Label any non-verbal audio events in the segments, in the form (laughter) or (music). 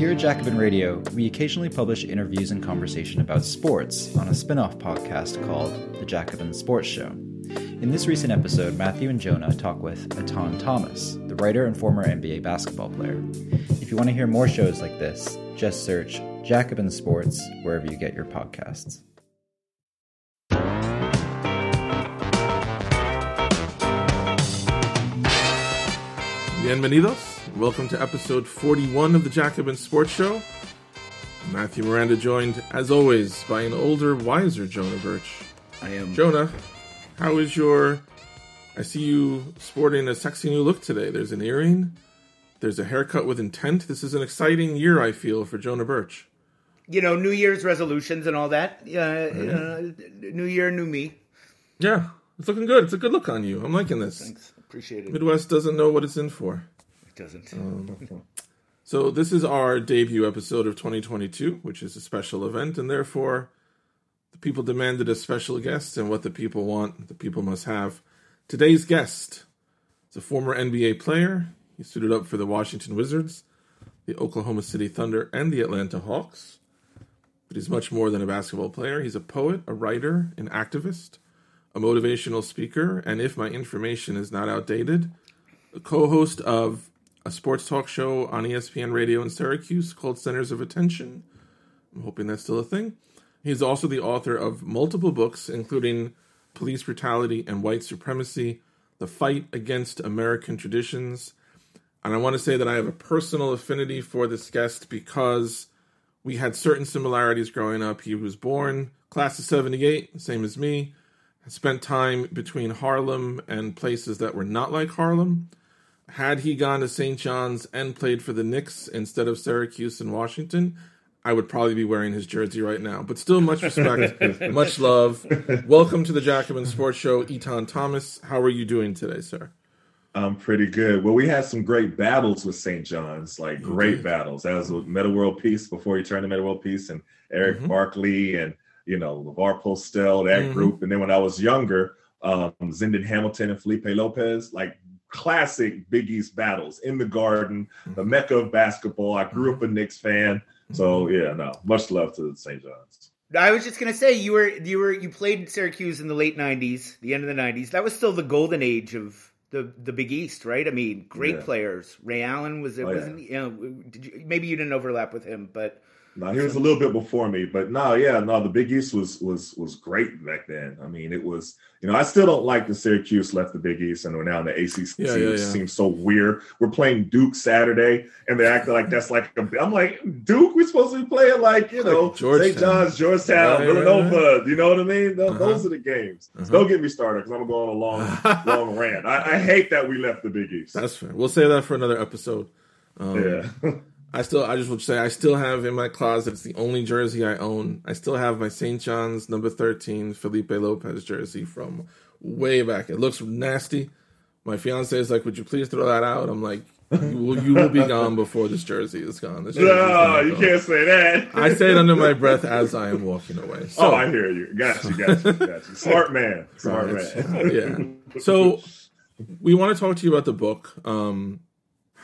Here at Jacobin Radio, we occasionally publish interviews and conversation about sports on a spin off podcast called The Jacobin Sports Show. In this recent episode, Matthew and Jonah talk with Etan Thomas, the writer and former NBA basketball player. If you want to hear more shows like this, just search Jacobin Sports wherever you get your podcasts. Bienvenidos. Welcome to episode 41 of the Jacobin Sports Show. Matthew Miranda joined, as always, by an older, wiser Jonah Birch. I am. Jonah, how is your. I see you sporting a sexy new look today. There's an earring, there's a haircut with intent. This is an exciting year, I feel, for Jonah Birch. You know, New Year's resolutions and all that. Uh, uh, new Year, new me. Yeah, it's looking good. It's a good look on you. I'm liking this. Thanks. Appreciate it. Midwest doesn't know what it's in for. It doesn't. Um, so this is our debut episode of 2022, which is a special event, and therefore the people demanded a special guest, and what the people want, the people must have. Today's guest is a former NBA player. He suited up for the Washington Wizards, the Oklahoma City Thunder, and the Atlanta Hawks. But he's much more than a basketball player. He's a poet, a writer, an activist, a motivational speaker, and if my information is not outdated, a co-host of a sports talk show on ESPN Radio in Syracuse called Centers of Attention. I'm hoping that's still a thing. He's also the author of multiple books, including Police Brutality and White Supremacy, The Fight Against American Traditions. And I want to say that I have a personal affinity for this guest because we had certain similarities growing up. He was born class of 78, same as me, spent time between Harlem and places that were not like Harlem had he gone to St. John's and played for the Knicks instead of Syracuse and Washington, I would probably be wearing his jersey right now. But still, much respect, (laughs) much love. Welcome to the Jacobin Sports Show, Etan Thomas. How are you doing today, sir? I'm pretty good. Well, we had some great battles with St. John's, like great Okay. battles. That was with Metta World Peace before he turned to Metta World Peace, and Erick Mhm. Barkley and you know Lavor Postell, that Mhm. group. And then when I was younger, um, Hamilton and Felipe Lopez, like classic Big East battles in the Garden, the mecca of basketball. I grew up a Knicks fan, so yeah, no, much love to St. John's. I was just gonna say you were you were you played Syracuse in the late '90s, the end of the '90s. That was still the golden age of the the Big East, right? I mean, great Yeah. players. Ray Allen was it? Oh, wasn't you know? Did you, maybe you didn't overlap with him, but No, he was a little bit before me, but no, yeah, no, the Big East was was was great back then. I mean, it was, you know, I still don't like that Syracuse left the Big East and we're now in the ACC, Yeah, yeah, yeah. seems so weird. We're playing Duke Saturday, and they're acting like that's like a, I'm like Duke. We're supposed to be playing like you know Georgetown. St. John's, Georgetown, Villanova. You know what I mean? Those, Uh-huh. those are the games. Uh-huh. Don't get me started because I'm going on a long (laughs) long rant. I, I hate that we left the Big East. That's fair. We'll save that for another episode. Um, yeah. (laughs) I still, I just would say, I still have in my closet. It's the only jersey I own. I still have my St. John's number thirteen Felipe Lopez jersey from way back. It looks nasty. My fiance is like, "Would you please throw that out?" I'm like, "You will, you will be gone before this jersey is gone." This no, you go." can't say that. I say it under my breath as I am walking away. So, oh, I hear you. Got you. Got you. Got you. (laughs) Smart man. Smart Right. man. yeah. So we want to talk to you about the book. Um,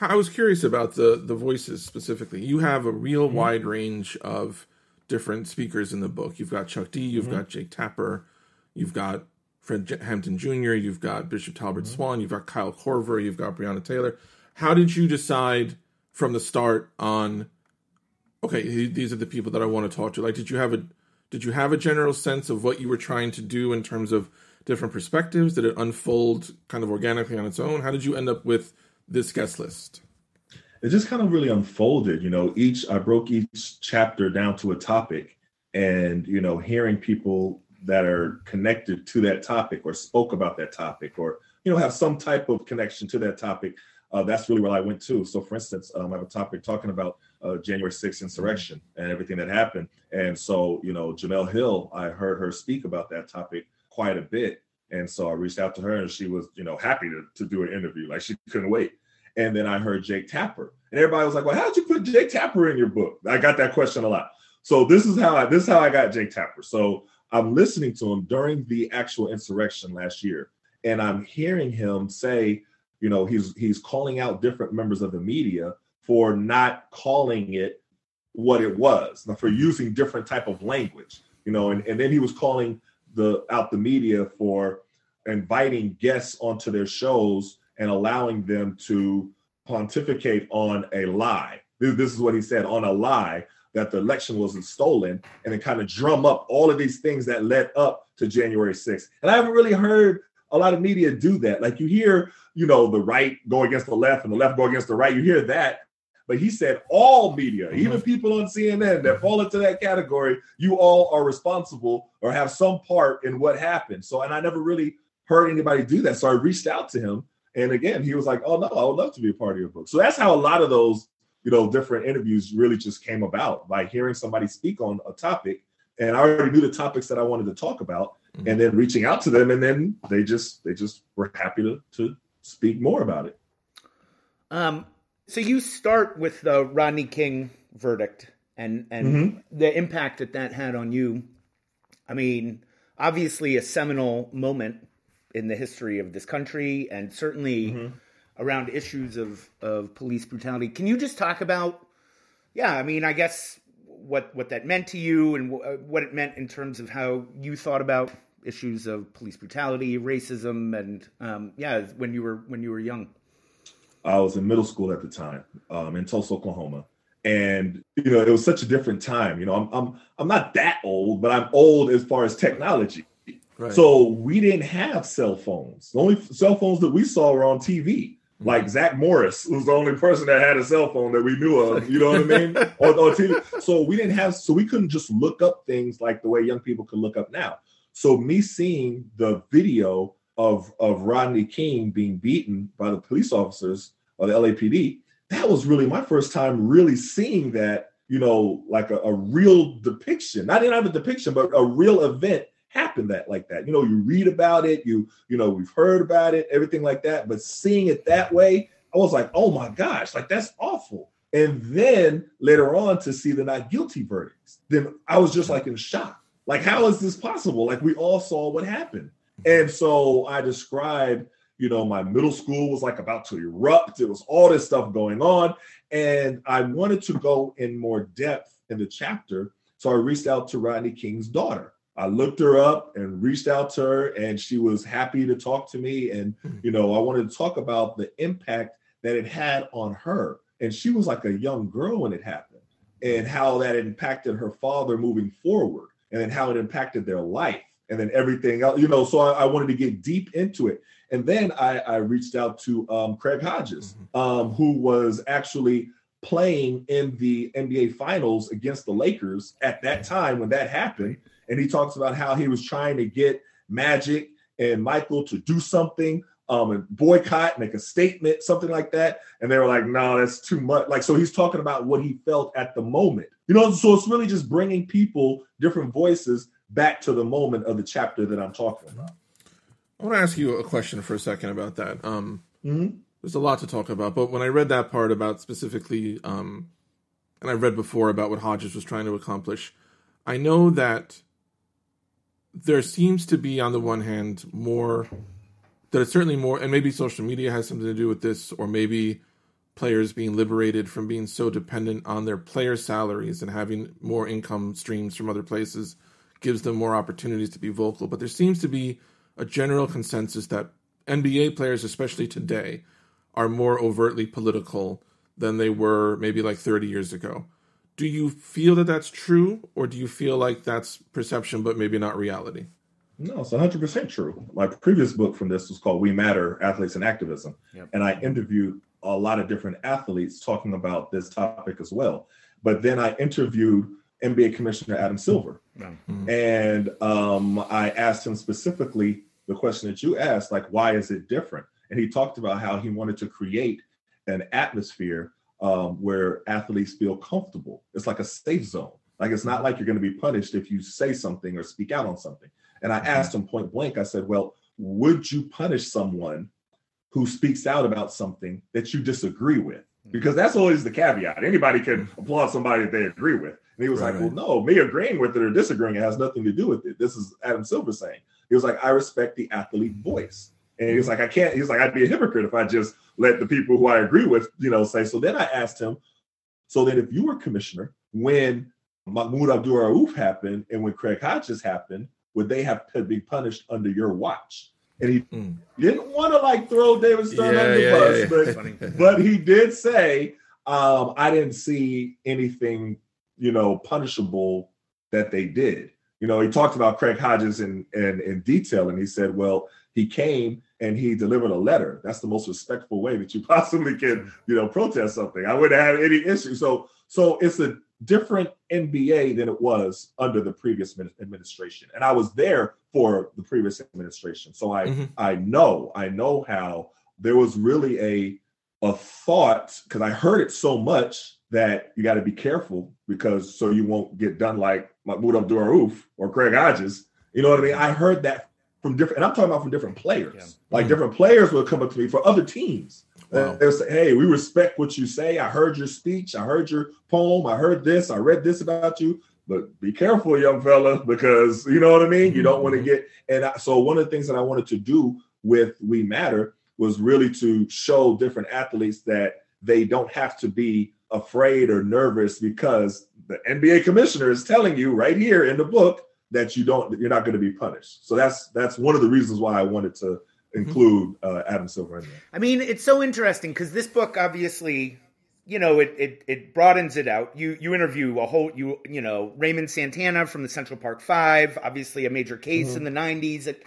I was curious about the the voices specifically. You have a real mm-hmm. wide range of different speakers in the book. You've got Chuck D. You've mm-hmm. got Jake Tapper. You've got Fred J- Hampton Jr. You've got Bishop Talbert mm-hmm. Swan. You've got Kyle Korver. You've got Breonna Taylor. How did you decide from the start on? Okay, these are the people that I want to talk to. Like, did you have a did you have a general sense of what you were trying to do in terms of different perspectives? Did it unfold kind of organically on its own? How did you end up with this guest list? It just kind of really unfolded. You know, each I broke each chapter down to a topic, and you know, hearing people that are connected to that topic or spoke about that topic or you know have some type of connection to that topic. Uh, that's really where I went to. So, for instance, um, I have a topic talking about uh, January 6th insurrection and everything that happened. And so, you know, Jemele Hill, I heard her speak about that topic quite a bit. And so I reached out to her and she was, you know, happy to, to do an interview. Like she couldn't wait. And then I heard Jake Tapper. And everybody was like, well, how'd you put Jake Tapper in your book? I got that question a lot. So this is how I this is how I got Jake Tapper. So I'm listening to him during the actual insurrection last year, and I'm hearing him say, you know, he's he's calling out different members of the media for not calling it what it was for using different type of language you know and, and then he was calling the out the media for inviting guests onto their shows and allowing them to pontificate on a lie this, is what he said on a lie that the election wasn't stolen and then kind of drum up all of these things that led up to January 6th. And I haven't really heard a lot of media do that. Like you hear, you know, the right go against the left and the left go against the right. You hear that. But he said all media, mm-hmm. even people on CNN that fall into that category, you all are responsible or have some part in what happened. So, and I never really heard anybody do that. So I reached out to him. And again, he was like, oh, no, I would love to be a part of your book. So that's how a lot of those you know, different interviews really just came about by hearing somebody speak on a topic. And I already knew the topics that I wanted to talk about, mm-hmm. and then reaching out to them, and then they just they just were happy to to speak more about it. Um, so you start with the Rodney King verdict and and mm-hmm. the impact that that had on you. I mean, obviously a seminal moment in the history of this country, and certainly. Mm-hmm around issues of of police brutality. Can you just talk about? Yeah, I mean, I guess what what that meant to you and w- uh, what it meant in terms of how you thought about issues of police brutality, racism, and um, yeah, when you were when you were young. I was in middle school at the time um, in Tulsa, Oklahoma, and you know it was such a different time. You know, I'm I'm I'm not that old, but I'm old as far as technology. Right. So we didn't have cell phones. The only cell phones that we saw were on TV. Like mm-hmm. Zach Morris was the only person that had a cell phone that we knew of. You know what I mean? on, on TV. So we didn't have, so we couldn't just look up things like the way young people can look up now. So me seeing the video of of Rodney King being beaten by the police officers of the LAPD, that was really my first time really seeing that, you know, like a, a real depiction, not even a depiction, but a real event happen that like that. You know, you read about it, you you know, we've heard about it, everything like that, but seeing it that way, I was like, "Oh my gosh, like that's awful." And then later on to see the not guilty verdicts, then I was just like in shock. Like, how is this possible? Like, we all saw what happened. And so I described, you know, my middle school was like about to erupt. It was all this stuff going on. And I wanted to go in more depth in the chapter. So I reached out to Rodney King's daughter. I looked her up and reached out to her, and she was happy to talk to me. And, hmm. you know, I wanted to talk about the impact that it had on her. And she was like a young girl when it happened, and how that impacted her father moving forward, and then how it impacted their life, and then everything else, you know. So I, I wanted to get deep into it. And then I, I reached out to um, Craig Hodges, mm-hmm. um, who was actually playing in the NBA Finals against the Lakers at that time when that happened and he talks about how he was trying to get Magic and Michael to do something, um, and boycott, make a statement, something like that. And they were like, "No, that's too much." Like, so he's talking about what he felt at the moment, you know. So it's really just bringing people, different voices, back to the moment of the chapter that I'm talking about. I want to ask you a question for a second about that. Um, mm-hmm. There's a lot to talk about, but when I read that part about specifically, um, and I read before about what Hodges was trying to accomplish, I know that there seems to be on the one hand more that it's certainly more and maybe social media has something to do with this or maybe players being liberated from being so dependent on their player salaries and having more income streams from other places gives them more opportunities to be vocal but there seems to be a general consensus that NBA players especially today are more overtly political than they were maybe like 30 years ago. Do you feel that that's true or do you feel like that's perception but maybe not reality? No it's 100% true. My previous book from this was called we matter athletes and activism. Yep. and i interviewed a lot of different athletes talking about this topic as well. But then i interviewed nba commissioner adam silver mm-hmm. and um, i asked him specifically the question that you asked like why is it different and he talked about how he wanted to create an atmosphere um, where athletes feel comfortable. It's like a safe zone. Like it's not like you're going to be punished if you say something or speak out on something. And I asked him point blank, I said, Well, would you punish someone who speaks out about something that you disagree with? Because that's always the caveat. Anybody can applaud somebody that they agree with. And he was right. like, Well, no, me agreeing with it or disagreeing, it has nothing to do with it. This is Adam Silver saying. He was like, I respect the athlete voice. And he was like, I can't, he was like, I'd be a hypocrite if I just let the people who I agree with, you know, say. So then I asked him, so then if you were commissioner, when Mahmoud Abdul Rauf happened and when Craig Hodges happened, would they have to be punished under your watch? And he mm. didn't want to like throw David Stern yeah, under the yeah, bus, yeah, but, but he did say, um, I didn't see anything, you know, punishable that they did. You know, he talked about Craig Hodges in, in, in detail, and he said, well, he came and he delivered a letter. That's the most respectful way that you (laughs) possibly can, you know, protest something. I wouldn't have any issue. So, so it's a different NBA than it was under the previous administration. And I was there for the previous administration. So I mm-hmm. I know, I know how there was really a a thought because I heard it so much that you got to be careful because so you won't get done like Mahmoud Abdul Rauf or Craig Hodges. You know what I mean? I heard that from different, and I'm talking about from different players. Yeah. Like mm-hmm. different players will come up to me for other teams Wow. They'll say, "Hey, we respect what you say. I heard your speech. I heard your poem. I heard this. I read this about you. But be careful, young fella, because you know what I mean. You don't want to mm-hmm. get." And I, so, one of the things that I wanted to do with We Matter was really to show different athletes that they don't have to be afraid or nervous because the NBA commissioner is telling you right here in the book that you don't you're not going to be punished. So that's that's one of the reasons why I wanted to. Include uh, Adam Silver in there. I mean, it's so interesting because this book obviously, you know, it, it it broadens it out. You you interview a whole you you know Raymond Santana from the Central Park Five, obviously a major case mm-hmm. in the '90s. It,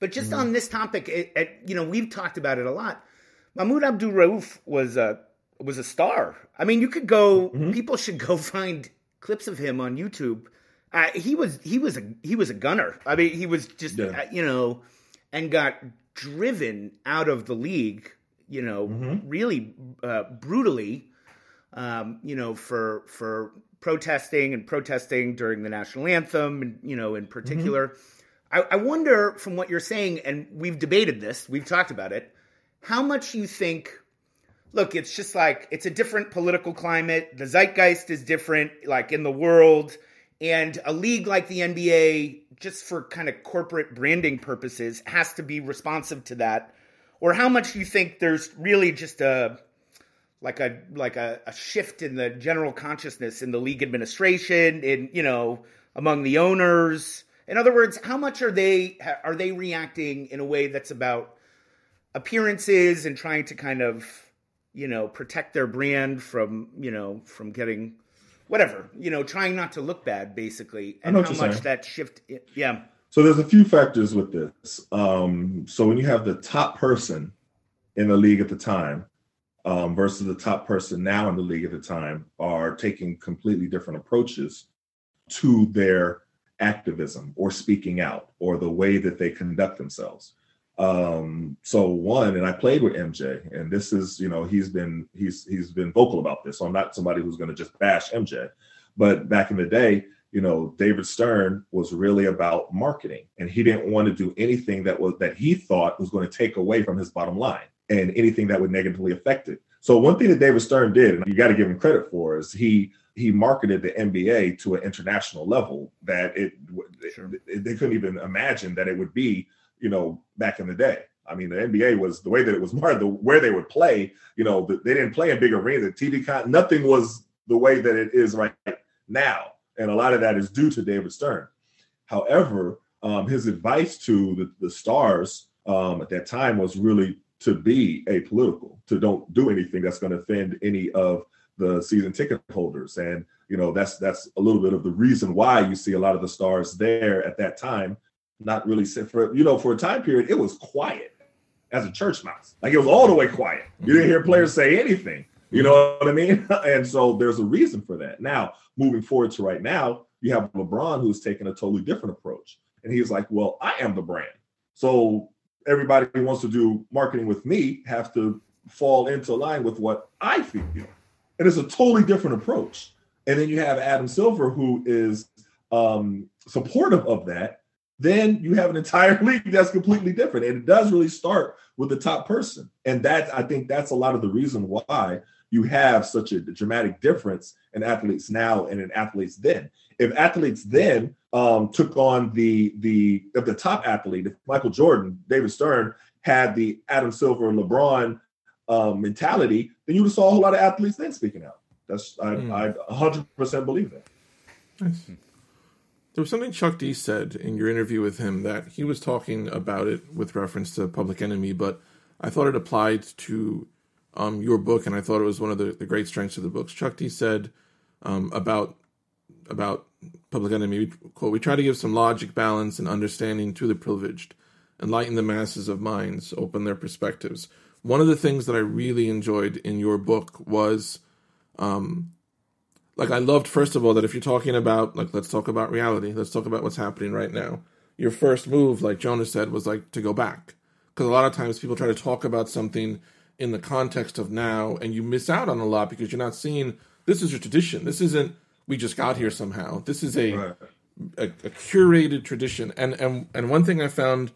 but just mm-hmm. on this topic, it, it, you know, we've talked about it a lot. Mahmoud Abdul Rauf was a was a star. I mean, you could go. Mm-hmm. People should go (laughs) find clips of him on YouTube. Uh, he was he was a he was a gunner. I mean, he was just yeah. uh, you know, and got driven out of the league, you know, mm-hmm. really uh, brutally, um, you know, for for protesting and protesting during the national anthem, and you know, in particular. Mm-hmm. I, I wonder, from what you're saying, and we've debated this, we've talked about it, how much you think look, it's just like it's a different political climate. The zeitgeist is different, like in the world. And a league like the NBA, just for kind of corporate branding purposes, has to be responsive to that. Or how much do you think there's really just a like a like a, a shift in the general consciousness in the league administration, in you know, among the owners? In other words, how much are they are they reacting in a way that's about appearances and trying to kind of you know protect their brand from you know from getting whatever, you know, trying not to look bad, basically, and how much saying. that shift. Yeah. So there's a few factors with this. Um, so when you have the top person in the league at the time um, versus the top person now in the league at the time are taking completely different approaches to their activism or speaking out or the way that they conduct themselves. Um, so one, and I played with MJ, and this is, you know, he's been he's he's been vocal about this. So I'm not somebody who's going to just bash MJ, but back in the day, you know, David Stern was really about marketing, and he didn't want to do anything that was that he thought was going to take away from his bottom line and anything that would negatively affect it. So one thing that David Stern did, and you got to give him credit for, is he he marketed the NBA to an international level that it, sure. it they couldn't even imagine that it would be you know, back in the day. I mean, the NBA was the way that it was (laughs) marked, the where they would play. You know, the, they didn't play in big arenas. The TV con, nothing was the way that it is right now, and a lot of that is due to David Stern. However, um, his advice to the, the stars um, at that time was really to be apolitical, to don't do anything that's going to offend any of the season ticket holders, and you know that's that's a little bit of the reason why you see a lot of the stars there at that time not really for you know for a time period it was quiet as a church mouse. Like it was all the way quiet. You didn't hear players say anything. You know what i mean? (laughs) And so there's a reason for that. Now moving forward to right now you have lebron who's taking a totally different approach. And he's like well i am the brand. So everybody who wants to do marketing with me have to fall into line with what i feel. And it's a totally different approach. And then you have adam silver who is um, supportive of that then you have an entire (laughs) league that's completely different. And it does really start with the top person. And that I think that's a lot of the reason why you have such a dramatic difference in athletes now and in athletes then. If athletes then um, took on the the of the top athlete, if Michael Jordan, David Stern had the Adam Silver, and LeBron um, mentality, then you would have saw a whole lot of athletes then speaking out. That's I mm. I 100% believe that. Nice. There was something Chuck D said in your interview with him that he was talking about it with reference to Public Enemy, but I thought it applied to um, your book, and I thought it was one of the, the great strengths of the books. Chuck D said um, about about Public Enemy, quote, we try to give some logic, balance, and understanding to the privileged, enlighten the masses of minds, open their perspectives. One of the things that I really enjoyed in your book was, um, like, I loved, first of all, that if you're talking about, like, let's talk about reality, let's talk about what's happening right now. Your first move, like Jonah said, was like to go back. Because a lot of times people try to talk about something in the context of now, and you miss out on a lot because you're not seeing this is your tradition. This isn't we just got here somehow. This is a, right. a, a curated tradition. And and and one thing I found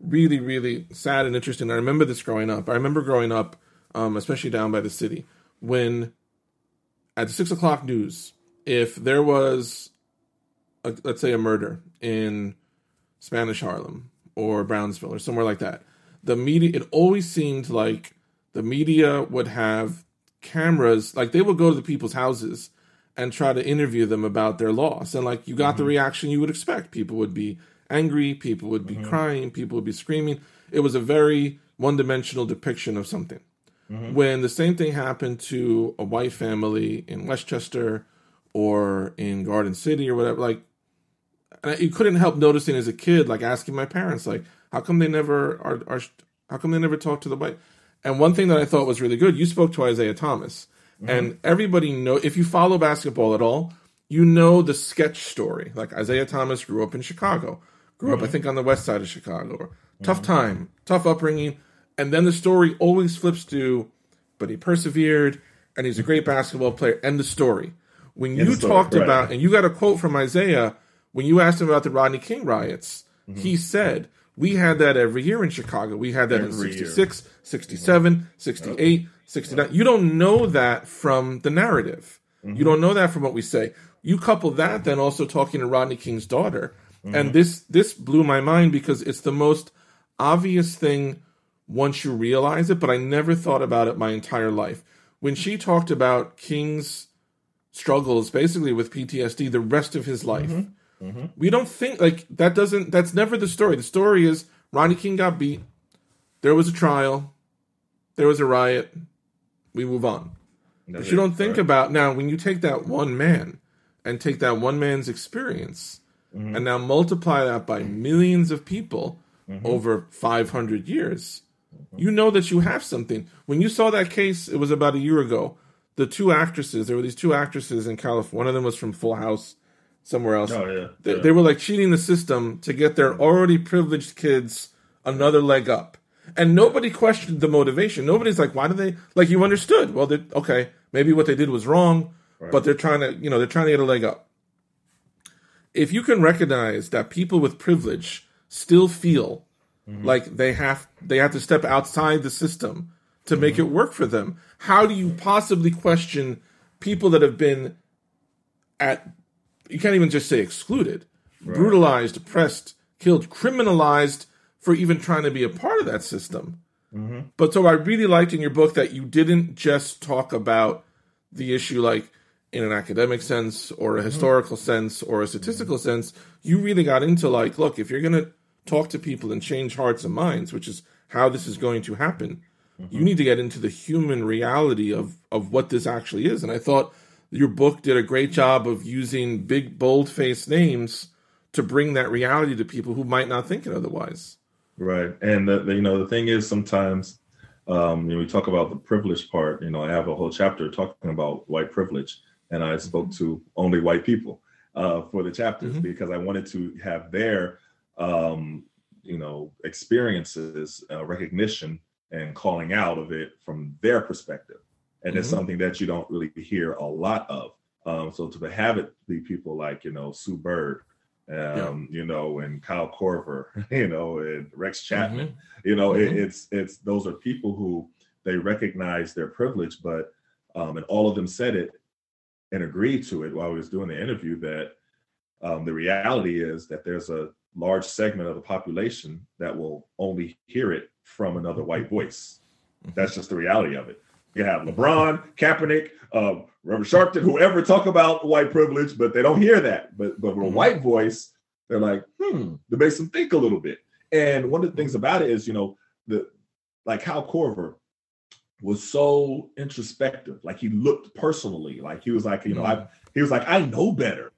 really really sad and interesting. I remember this growing up. I remember growing up, um, especially down by the city, when at the six o'clock news, if there was, a, let's say, a murder in Spanish Harlem or Brownsville or somewhere like that, the media it always seemed like the media would have cameras, like they would go to the people's houses and try to interview them about their loss. And like you got mm-hmm. the reaction you would expect. People would be angry, people would be mm-hmm. crying, people would be screaming. It was a very one dimensional depiction of something. Mm-hmm. When the same thing happened to a white family in Westchester or in Garden City or whatever, like you couldn't help noticing as a kid, like asking my parents, like, how come they never are, are how come they never talk to the white? And one thing that I thought was really good, you spoke to Isaiah Thomas. Mm-hmm. And everybody know if you follow basketball at all, you know the sketch story. Like Isaiah Thomas grew up in Chicago, grew mm-hmm. up I think on the west side of Chicago. Tough mm-hmm. time, tough upbringing, and then the story always flips to, but he persevered and he's a great basketball player. And the story. When you story, talked right. about, and you got a quote from Isaiah, when you asked him about the Rodney King riots, mm-hmm. he said we had that every year in Chicago. We had that every in 66, year. 67, 68, 69. You don't know that from the narrative. Mm-hmm. You don't know that from what we say. You couple that then also talking to Rodney King's daughter. Mm-hmm. And this this blew my mind because it's the most obvious thing once you realize it, but I never thought about it my entire life. When she talked about King's struggles basically with PTSD the rest of his life. Mm-hmm. Mm-hmm. We don't think like that doesn't that's never the story. The story is Rodney King got beat. There was a trial. There was a riot. We move on. but you don't think right. about now when you take that one man and take that one man's experience mm-hmm. and now multiply that by millions of people mm-hmm. over 500 years. Mm-hmm. You know that you have something. When you saw that case, it was about a year ago. The two actresses, there were these two actresses in California. One of them was from Full House somewhere else. Oh yeah. They, yeah. they were like cheating the system to get their already privileged kids another leg up. And nobody questioned the motivation. Nobody's like, why do they like you understood? Well, okay, maybe what they did was wrong, right. but they're trying to, you know, they're trying to get a leg up. If you can recognize that people with privilege still feel mm-hmm. like they have they have to step outside the system to mm-hmm. make it work for them, how do you possibly question people that have been at you can't even just say excluded, right. brutalized, oppressed, killed, criminalized for even trying to be a part of that system. Mm-hmm. But so I really liked in your book that you didn't just talk about the issue like in an academic sense or a mm-hmm. historical sense or a statistical mm-hmm. sense. You really got into like, look, if you're going to talk to people and change hearts and minds, which is how this is going to happen, you mm-hmm. need to get into the human reality of of what this actually is. And I thought your book did a great job of using big bold faced names to bring that reality to people who might not think it otherwise right and the, the, you know the thing is sometimes um, you know, we talk about the privilege part you know i have a whole chapter talking about white privilege and i spoke mm-hmm. to only white people uh, for the chapters mm-hmm. because i wanted to have their um, you know experiences uh, recognition and calling out of it from their perspective and mm-hmm. it's something that you don't really hear a lot of. Um, so to have it be people like you know Sue Bird, um, yeah. you know, and Kyle Korver, (laughs) you know, and Rex Chapman, mm-hmm. you know, mm-hmm. it, it's it's those are people who they recognize their privilege, but um, and all of them said it and agreed to it while I was doing the interview that um, the reality is that there's a large segment of the population that will only hear it from another white voice. Mm-hmm. That's just the reality of it. You have LeBron, Kaepernick, um, Reverend Sharpton, whoever talk about white privilege, but they don't hear that. But but with a mm-hmm. white voice, they're like, hmm, it makes them think a little bit. And one of the things about it is, you know, the like Kyle Korver was so introspective. Like he looked personally, like he was like, you know, I he was like, I know better.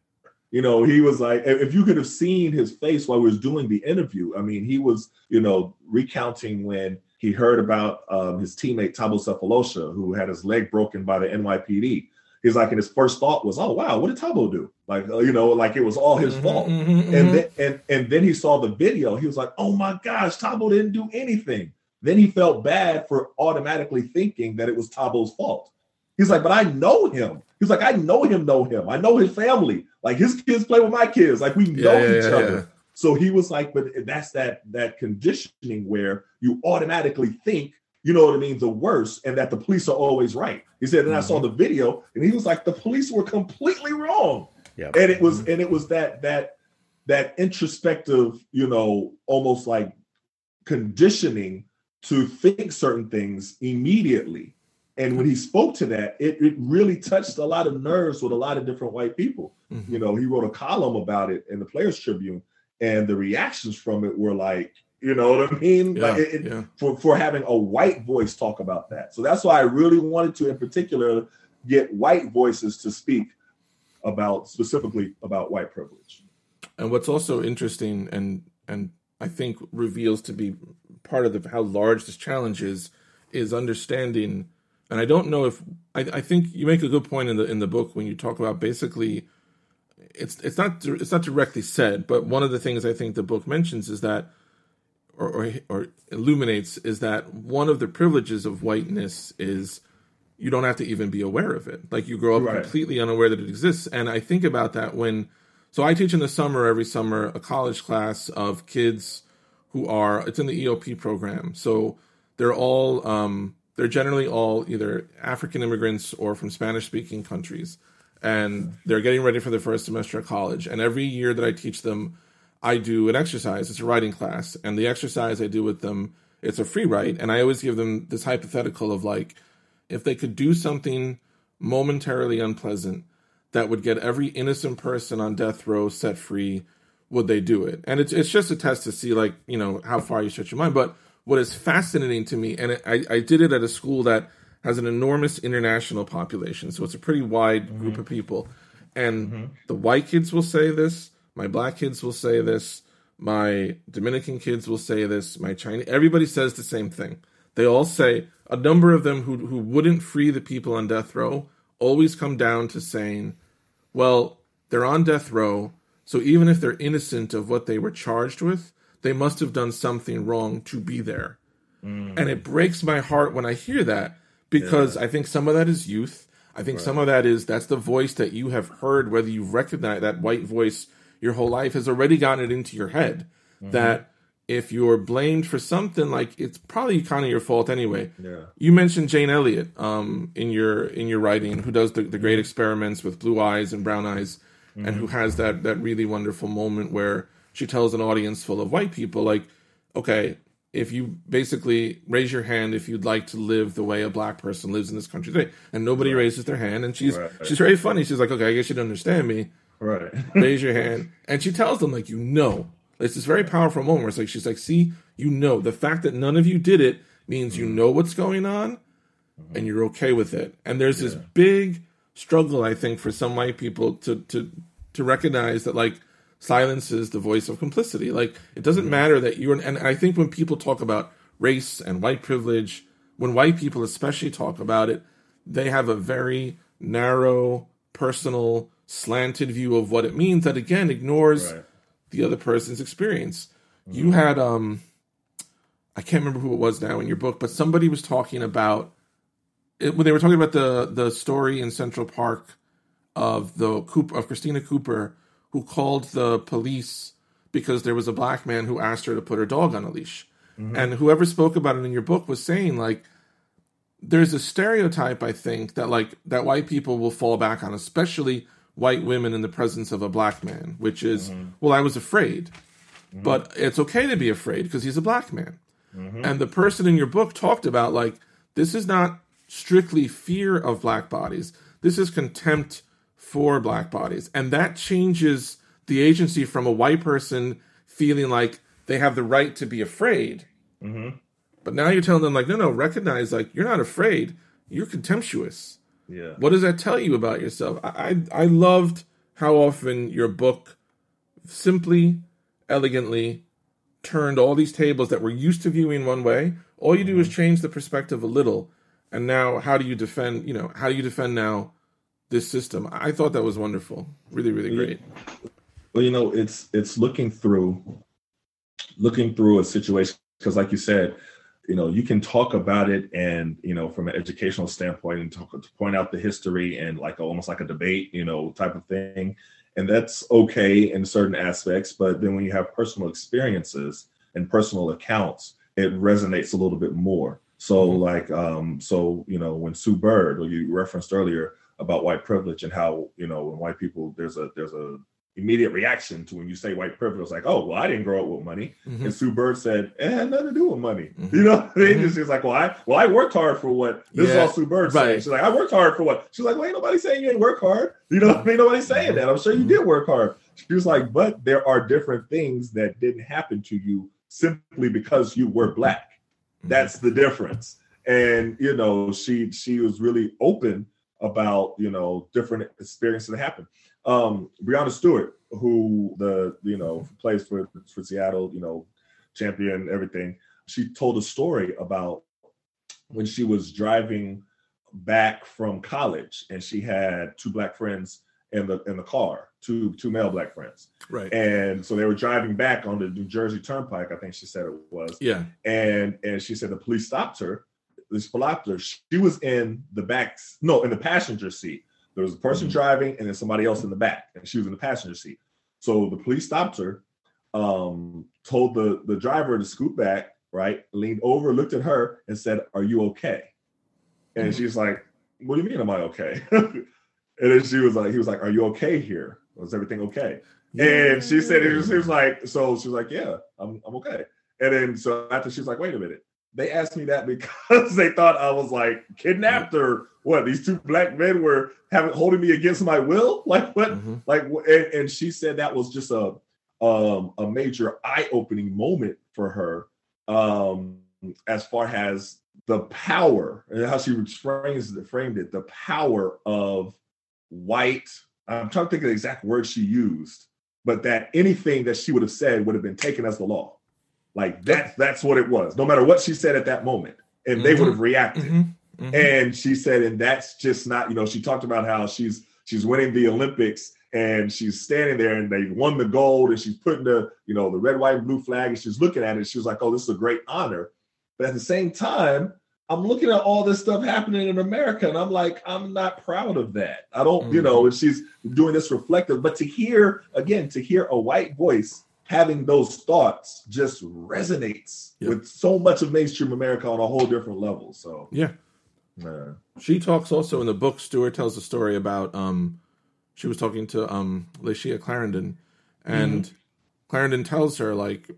You know, he was like, if you could have seen his face while he was doing the interview, I mean, he was, you know, recounting when he heard about um, his teammate Thabo Sefolosha, who had his leg broken by the NYPD. He's like, and his first thought was, "Oh wow, what did Thabo do?" Like, uh, you know, like it was all his mm-hmm, fault. Mm-hmm, and mm-hmm. then and and then he saw the video. He was like, "Oh my gosh, Thabo didn't do anything." Then he felt bad for automatically thinking that it was Thabo's fault. He's like, but I know him. He's like, I know him, know him. I know his family. Like his kids play with my kids. Like we know yeah, each yeah, other. Yeah. So he was like, but that's that that conditioning where you automatically think, you know what I mean, the worst, and that the police are always right. He said, and mm-hmm. I saw mm-hmm. the video, and he was like, the police were completely wrong. Yeah. And it was, mm-hmm. and it was that that that introspective, you know, almost like conditioning to think certain things immediately. And when he spoke to that, it, it really touched a lot of nerves with a lot of different white people. Mm-hmm. You know, he wrote a column about it in the Players Tribune, and the reactions from it were like, you know what I mean? Yeah, like it, yeah. for, for having a white voice talk about that. So that's why I really wanted to, in particular, get white voices to speak about specifically about white privilege. And what's also interesting and and I think reveals to be part of the, how large this challenge is is understanding. And I don't know if I, I think you make a good point in the in the book when you talk about basically it's it's not it's not directly said, but one of the things I think the book mentions is that or, or, or illuminates is that one of the privileges of whiteness is you don't have to even be aware of it. Like you grow up right. completely unaware that it exists. And I think about that when so I teach in the summer every summer a college class of kids who are it's in the EOP program. So they're all um, they're generally all either African immigrants or from Spanish speaking countries, and they're getting ready for their first semester of college. And every year that I teach them, I do an exercise. It's a writing class, and the exercise I do with them it's a free write, and I always give them this hypothetical of like if they could do something momentarily unpleasant that would get every innocent person on death row set free, would they do it? And it's it's just a test to see like you know how far you stretch your mind. But what is fascinating to me, and I I did it at a school that has an enormous international population, so it's a pretty wide mm-hmm. group of people. And mm-hmm. the white kids will say this, my black kids will say this, my Dominican kids will say this, my Chinese everybody says the same thing. They all say a number of them who who wouldn't free the people on death row always come down to saying well, they're on death row, so even if they're innocent of what they were charged with, they must have done something wrong to be there. Mm. And it breaks my heart when I hear that because yeah. I think some of that is youth. I think right. some of that is that's the voice that you have heard, whether you've recognized that white voice your whole life has already gotten it into your head mm-hmm. that if you're blamed for something like it's probably kind of your fault anyway. Yeah. You mentioned Jane Elliott um, in your in your writing, who does the, the great experiments with blue eyes and brown eyes, mm-hmm. and who has that that really wonderful moment where she tells an audience full of white people, like, okay, if you basically raise your hand if you'd like to live the way a black person lives in this country today, and nobody right. raises their hand, and she's right. she's very funny. She's like, okay, I guess you don't understand me. Right. (laughs) raise your hand, and she tells them like, you know it's this very powerful moment where it's like she's like, see, you know, the fact that none of you did it means you mm-hmm. know what's going on mm-hmm. and you're okay with it. And there's this big struggle, I think, for some white people to to to recognize that like silence is the voice of complicity. Like it doesn't matter that you're and I think when people talk about race and white privilege, when white people especially talk about it, they have a very narrow, personal, slanted view of what it means that again ignores right the other person's experience. Mm-hmm. You had um I can't remember who it was now in your book, but somebody was talking about it, when they were talking about the the story in Central Park of the Cooper of Christian Cooper who called the police because there was a black man who asked her to put her dog on a leash. Mm-hmm. And whoever spoke about it in your book was saying like there's a stereotype I think that like that white people will fall back on, especially white women in the presence of a black man, which is, mm-hmm. well, I was afraid. Mm-hmm. But it's okay to be afraid because he's a black man. Mm-hmm. And the person in your book talked about, like, this is not strictly fear of black bodies. This is contempt for black bodies. And that changes the agency from a white person feeling like they have the right to be afraid. Mm-hmm. But now you're telling them, like, no, no, recognize, like, you're not afraid. You're contemptuous. Yeah. What does that tell you about yourself? I, I, I loved how often your book simply, elegantly turned all these tables that we're used to viewing one way. All you do is change the perspective a little. And now, how do you defend, you know, how do you defend now this system? I thought that was wonderful. Really, really great. Well, you know, it's it's looking through looking through a situation because, like you said, you know, you can talk about it and you know, from an educational standpoint, and talk, to point out the history and like almost like a debate, you know, type of thing, and that's okay in certain aspects. But then when you have personal experiences and personal accounts, it resonates a little bit more. So, Mhm. like, um, so you know, when Sue Bird, or you referenced earlier about white privilege and how you know when white people there's a there's a immediate reaction to when you say white privilege, like, oh, well, I didn't grow up with money. Mhm. And Sue Bird said, it had nothing to do with money. Mhm. You know I mean? Mhm. She's like, well, I well, I worked hard for what this Yeah, is all Sue Bird saying. right. She's like, I worked hard for what? She's like, well, ain't nobody saying you didn't work hard. You know, ain't nobody saying that. I'm sure you Mhm. did work hard. She was like, but there are different things that didn't happen to you simply because you were black. That's the difference. And you know, she she was really open about you know different experiences that happened. Um, Breanna Stewart, who the you know plays for for Seattle, you know, champion everything. She told a story about when she was driving back from college, and she had two black friends in the in the car, two two male black friends, Right. and so they were driving back on the New Jersey Turnpike. I think she said it was, Yeah. and and she said the police stopped her. They stopped. She was in the back, no, in the passenger seat. There was a person Mhm. driving and then somebody else in the back, and she was in the passenger seat. So the police stopped her, um, told the the driver to scoot back, right? Leaned over, looked at her, and said, "Are you okay?" And Mhm. she's like, "What do you mean, am I okay?" (laughs) and then she was like, "He was like, are you okay here? Was everything okay?" And she said it was, she was like, so she was like, yeah, I'm, I'm okay. And then so after she was like, wait a minute, they asked me that (laughs) because they thought I was like kidnapped or what? These two black men were having holding me against my will, (laughs) like what? Mhm. Like, and, and she said that was just a um, a major eye opening moment for her, um, as far as the power and how she frames framed it, the power of white. I'm trying to think of the exact words she used, but that anything that she would have said would have been taken as the law. Like that's that's what it was. No matter what she said at that moment, and they Mhm. would have reacted. Mhm. Mhm. And she said, and that's just not, you know, she talked about how she's she's winning the Olympics and she's standing there and they won the gold and she's putting the, you know, the red, white, and blue flag and she's looking at it. She was like, oh, this is a great honor. But at the same time, I'm looking at all this stuff happening in America and I'm like, I'm not proud of that. I don't, you know, and she's doing this reflective. But to hear, again, to hear a white voice having those thoughts just resonates Yeah. with so much of mainstream America on a whole different level. So, Yeah. uh, She talks also in the book. Stewart tells a story about um, she was talking to um, Layshia Clarendon, and Clarendon tells her like,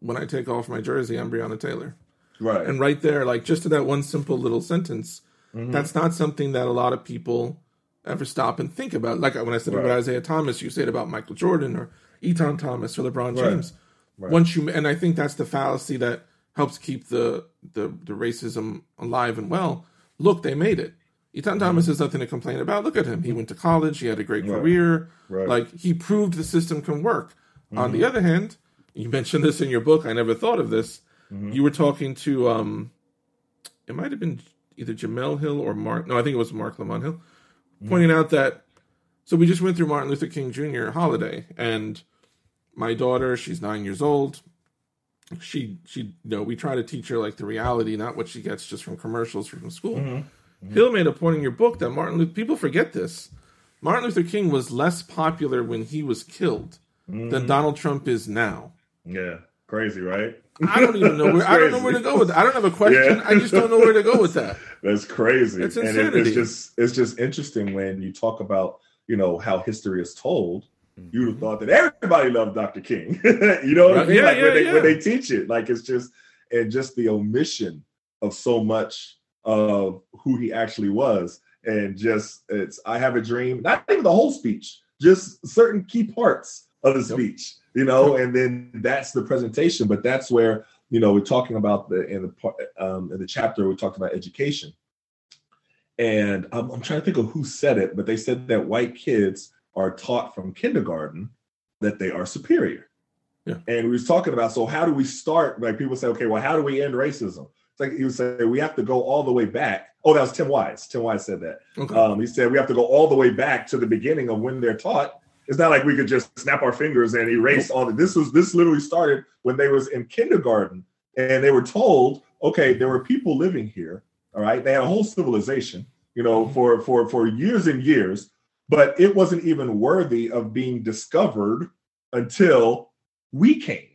"When I take off my jersey, I'm Breonna Taylor." right. And right there, like just to that one simple little sentence, Mhm. that's not something that a lot of people ever stop and think about. Like when I said about Isaiah Thomas, you say it about Michael Jordan or Etan Thomas or LeBron James. Right. Once you, and I think that's the fallacy that helps keep the the, the racism alive and well. Look, they made it. Etan Thomas has nothing to complain about. Look at him. He went to college. He had a great Mm-hmm. Right. career. Right. Like he proved the system can work. On Mm-hmm. the other hand, you mentioned this in your book. I never thought of this. Mm-hmm. You were talking to um, it might have been either Jemele Hill or Marc. No, I think it was Marc Lamont Hill, Mm-hmm. pointing out that. So we just went through Martin Luther King Jr. holiday, and my daughter, she's nine years old. She she you know we try to teach her like the reality, not what she gets just from commercials from school. Mm-hmm. Hill made a point in your book that Martin Luther people forget this. Martin Luther King was less popular when he was killed Mm-hmm. than Donald Trump is now. yeah, crazy, right? I don't even know where (laughs) I don't know where to go with that. I don't have a question. Yeah. I just don't know where to go with that. (laughs) That's crazy. It's and it, insanity. it's just it's just interesting when you talk about you know how history is told. You'd have thought that everybody loved Dr. King. (laughs) you know what I mean? Yeah, like yeah, when they yeah. when they teach it, like it's just and just the omission of so much of who he actually was. And just it's I have a dream, not even the whole speech, just certain key parts of the speech, you know, and then that's the presentation. But that's where, you know, we're talking about the in the part um in the chapter we talked about education. And I'm, I'm trying to think of who said it, but they said that white kids are taught from kindergarten that they are superior. Yeah. And we was talking about so how do we start? Like people say, okay, well, how do we end racism? It's like he would say we have to go all the way back. Oh, that was Tim Wise. Tim Wise said that. Okay. Um, he said we have to go all the way back to the beginning of when they're taught. It's not like we could just snap our fingers and erase all the. This was this literally started when they was in kindergarten and they were told, okay, there were people living here. All right, they had a whole civilization, you know, for for for years and years, but it wasn't even worthy of being discovered until we came.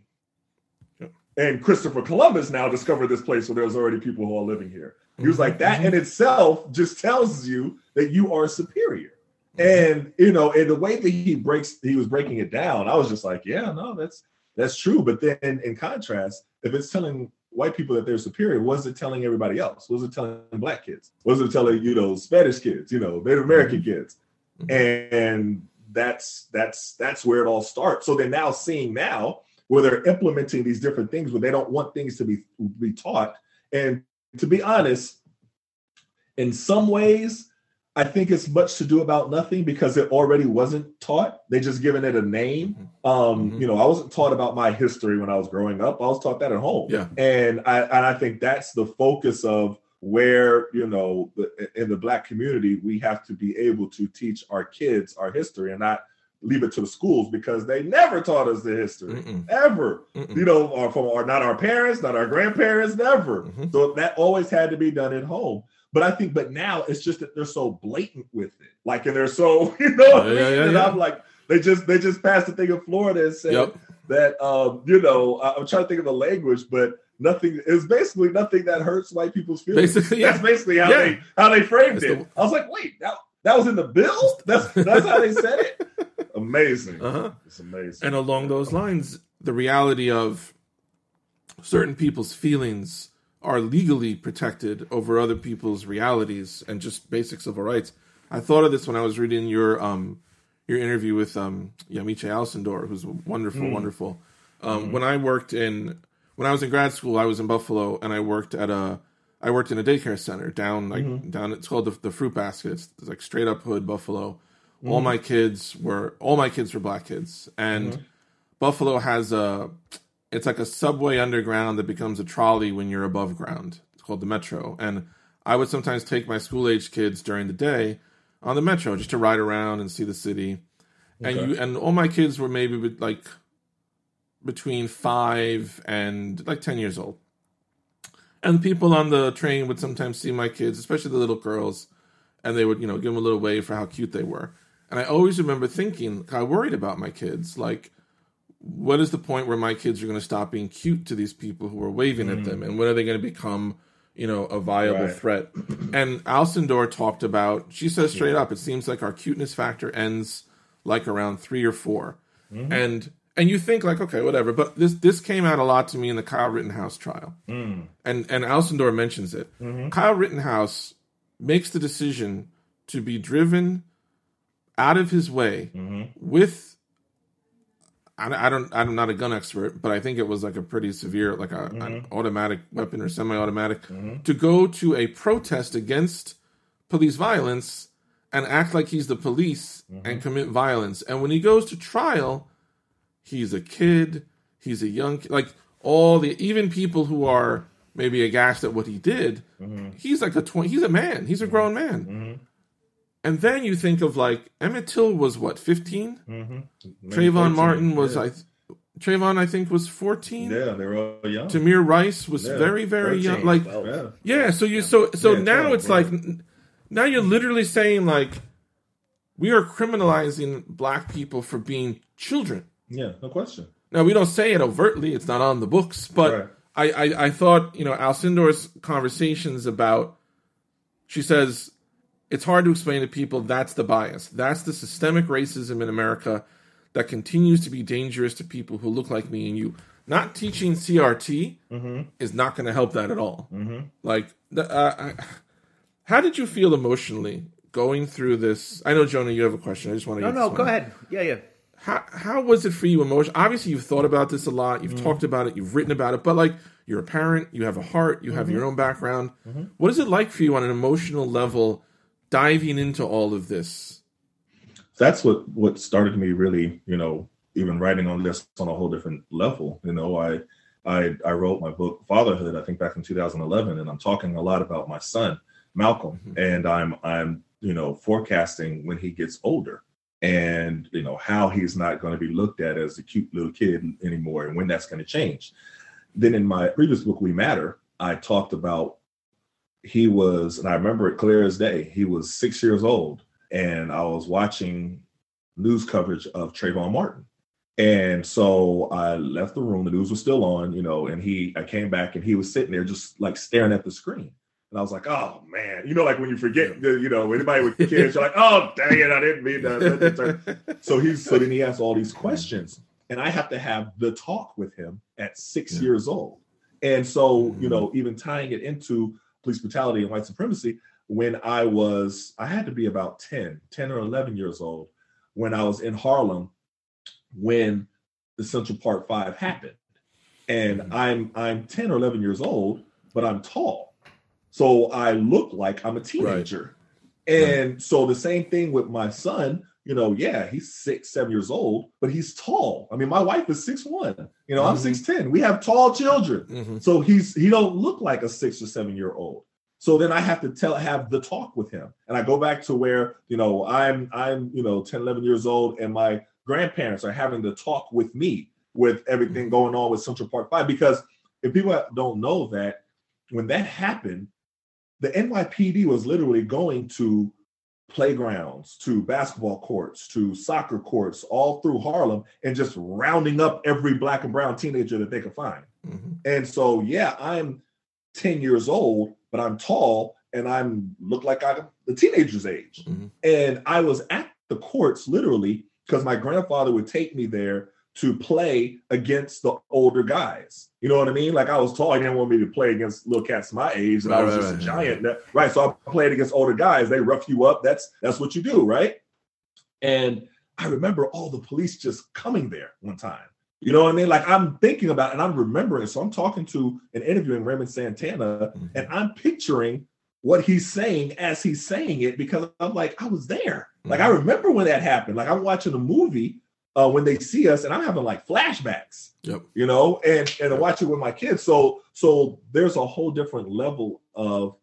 And Christopher Columbus now discovered this place where there was already people who are living here. He was like, that mhm. in itself just tells you that you are superior. And you know, and the way that he breaks, he was breaking it down. I was just like, yeah, no, that's that's true. But then in contrast, if it's telling white people that they're superior, was it telling everybody else? Was it telling black kids? Was it telling, you know, Spanish kids, you know, Native American mm-hmm. kids? Mm-hmm. And that's that's that's where it all starts. So they're now seeing now where they're implementing these different things where they don't want things to be be taught. And to be honest, in some ways, I think it's much to do about nothing because it already wasn't taught. They just given it a name. Um, Mhm. you know, I wasn't taught about my history when I was growing up. I was taught that at home. Yeah. And I and I think that's the focus of where, you know, in the black community, we have to be able to teach our kids our history and not leave it to the schools because they never taught us the history. Mm-mm. Ever Mm-mm. you know, or from our not our parents, not our grandparents, never. Mhm. So that always had to be done at home. But I think, but now it's just that they're so blatant with it, like, and they're so, (laughs) you know, Yeah, yeah, and yeah. I'm like, they just they just passed a thing in Florida and said Yep. that, um, you know, I'm trying to think of the language, but nothing. is basically nothing that hurts white people's feelings. Basically, yeah. That's basically how Yeah. they how they framed That's it. the- I was like, wait, that that was in the bill. That's that's how they said it. (laughs) Amazing. Uh-huh. It's amazing. And along those lines, the reality of certain people's feelings are legally protected over other people's realities and just basic civil rights. I thought of this when I was reading your um your interview with um Yamiche Alcindor, who's wonderful, wonderful. Um, When I worked in when I was in grad school, I was in Buffalo and I worked at a I worked in a daycare center down like down it's called the, the Fruit Basket. It's, it's like straight up hood Buffalo. All my kids were all my kids were black kids, and Buffalo has a it's like a subway underground that becomes a trolley when you're above ground. It's called the Metro, and I would sometimes take my school age kids during the day on the Metro just to ride around and see the city. And you and all my kids were maybe like between five and like ten years old. And people on the train would sometimes see my kids, especially the little girls, and they would, you know, give them a little wave for how cute they were. And I always remember thinking, I worried about my kids. Like, what is the point where my kids are going to stop being cute to these people who are waving at mm. them? And when are they going to become, you know, a viable Right. threat? And Alcindor talked about, she says straight up, it seems like our cuteness factor ends like around three or 4 mm-hmm. And and you think like, okay, whatever. But this this came out a lot to me in the Kyle Rittenhouse trial. Mm. And and Alcindor mentions it. Mm-hmm. Kyle Rittenhouse makes the decision to be driven out of his way mm-hmm. with I, I don't I'm not a gun expert, but I think it was like a pretty severe like a, an mm-hmm. automatic weapon or semi-automatic mm-hmm. to go to a protest against police violence and act like he's the police and mm-hmm. commit violence. And when he goes to trial, he's a kid, he's a young kid, like all the even people who are maybe aghast at what he did, he's like a 20 he's a man, he's a grown man. And then you think of like Emmett Till was what 15? Mm-hmm. Trayvon Martin was yeah. I Trayvon I think was 14. Yeah, they were all young. Tamir Rice was Yeah, very very 13, young like Twelve. yeah. yeah, so you so so Yeah, now twelve, it's right. like now you're literally saying like we are criminalizing black people for being children. Yeah, no question. Now we don't say it overtly; it's not on the books. But Right. I, I, I thought you know Alcindor's conversations about. She says it's hard to explain to people that's the bias, that's the systemic racism in America that continues to be dangerous to people who look like me and you. not teaching CRT Mm-hmm. is not going to help that at all. Mm-hmm. Like, uh, I, how did you feel emotionally going through this? I know, Jonah, you have a question. I just want to. No, no, go ahead. Yeah, yeah. How how was it for you emotionally? Obviously, you've thought about this a lot. You've talked about it. You've written about it. But like, you're a parent. You have a heart. You Mm-hmm. have your own background. What is it like for you on an emotional level, diving into all of this? that's what what started me really you know even writing on this on a whole different level. You know i i i wrote my book fatherhood i think back in 2011 and i'm talking a lot about my son malcolm. Mm-hmm. And i'm i'm you know forecasting when he gets older and you know how he's not going to be looked at as a cute little kid anymore and when that's going to change. Then in my previous book we matter i talked about he was and i remember it clear as day he was six years old and I was watching news coverage of Trayvon Martin. And so I left the room. The news was still on, you know, and he, I came back and he was sitting there just like staring at the screen. And I was like, oh man, you know, like when you forget, you know, anybody with kids, you're like, oh dang it, I didn't mean that. (laughs) So he's, so then he asks all these questions, and I have to have the talk with him at six Yeah. years old. And so, you mm-hmm. know, even tying it into police brutality and white supremacy, when I was, I had to be about 10, 10 or 11 years old when I was in Harlem when the Central Park Five happened. And Mhm. I'm I'm 10 or 11 years old, but I'm tall. So I look like I'm a teenager. And so the same thing with my son, you know, yeah, he's six, seven years old, but he's tall. I mean, my wife is six one. You know, I'm Mhm. six ten. We have tall children. Mhm. So he's he don't look like a six or seven year old. So then I have to tell have the talk with him. And I go back to where, you know, I'm I'm, you know, 10, 11 years old and my grandparents are having the talk with me with everything going on with Central Park 5 because if people don't know that when that happened, the NYPD was literally going to playgrounds, to basketball courts, to soccer courts all through Harlem and just rounding up every black and brown teenager that they could find. Mhm. And so, yeah, I'm 10 years old, but I'm tall and I'm look like I'm the teenager's age. Mhm. And I was at the courts literally because my grandfather would take me there to play against the older guys. You know what I mean? Like I was tall, he didn't want me to play against little cats my age, and I was right, just right, a giant. Right. So I played against older guys. They rough you up. That's that's what you do, right? And I remember all the police just coming there one time. You know what I mean? Like I'm thinking about and I'm remembering. So I'm talking to and interviewing Raymond Santana, Mhm. and I'm picturing what he's saying as he's saying it because I'm like, I was there. Like I remember when that happened. Like I'm watching a movie uh, when they see us, and I'm having like flashbacks. Yep. You know, and and I watch it with my kids. So so there's a whole different level of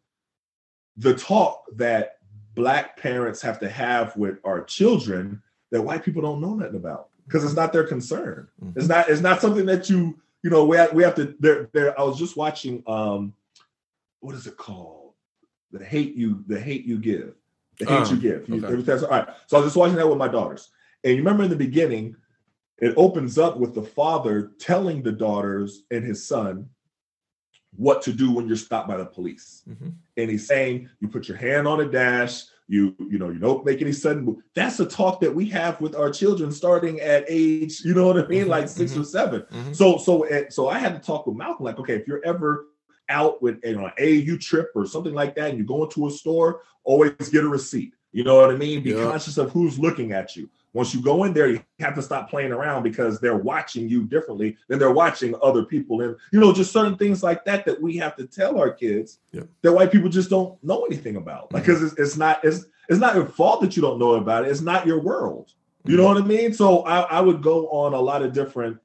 the talk that black parents have to have with our children that white people don't know nothing about because it's not their concern. Mhm. It's not it's not something that you you know we have, we have to there there I was just watching um what is it called the hate you the hate you give the hate Oh, you give You- okay. all right so I was just watching that with my daughters and you remember in the beginning it opens up with the father telling the daughters and his son what to do when you're stopped by the police. Mhm. and he's saying you put your hand on a dash. You you know you don't make any sudden move. That's a talk that we have with our children starting at age you know what i mean? Mhm, like 6 or 7 Mhm. so so so i had to talk with malcolm like okay if you're ever out with you know an AAU trip or something like that and you go into a store always get a receipt. You know what i mean? Be Yeah. conscious of who's looking at you once you go in there you have to stop playing around because they're watching you differently than they're watching other people. And you know just certain things like that that we have to tell our kids Yeah. that white people just don't know anything about. Like mm-hmm. because it's, it's not it's it's not your fault that you don't know about it. It's not your world. You know mm-hmm. what i mean? So I, I would go on a lot of different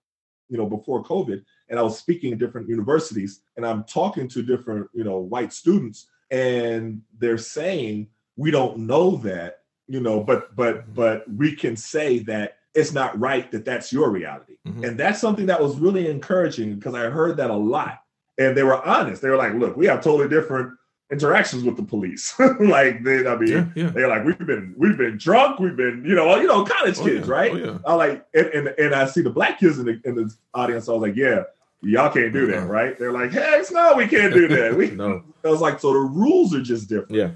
you know before covid and i was speaking at different universities and i'm talking to different you know white students and they're saying we don't know that you know but but but we can say that it's not right that that's your reality Mhm. and that's something that was really encouraging because i heard that a lot and they were honest they were like look we have totally different interactions with the police (laughs) like they i mean Yeah, yeah. they're like we've been we've been drunk we've been you know you know college Oh, kids yeah. right Oh, i like and, and and i see the black kids in the in the audience i was like yeah y'all can't do that Uh-uh. right they're like heck no we can't do that (laughs) we No. i was like so the rules are just different Yeah.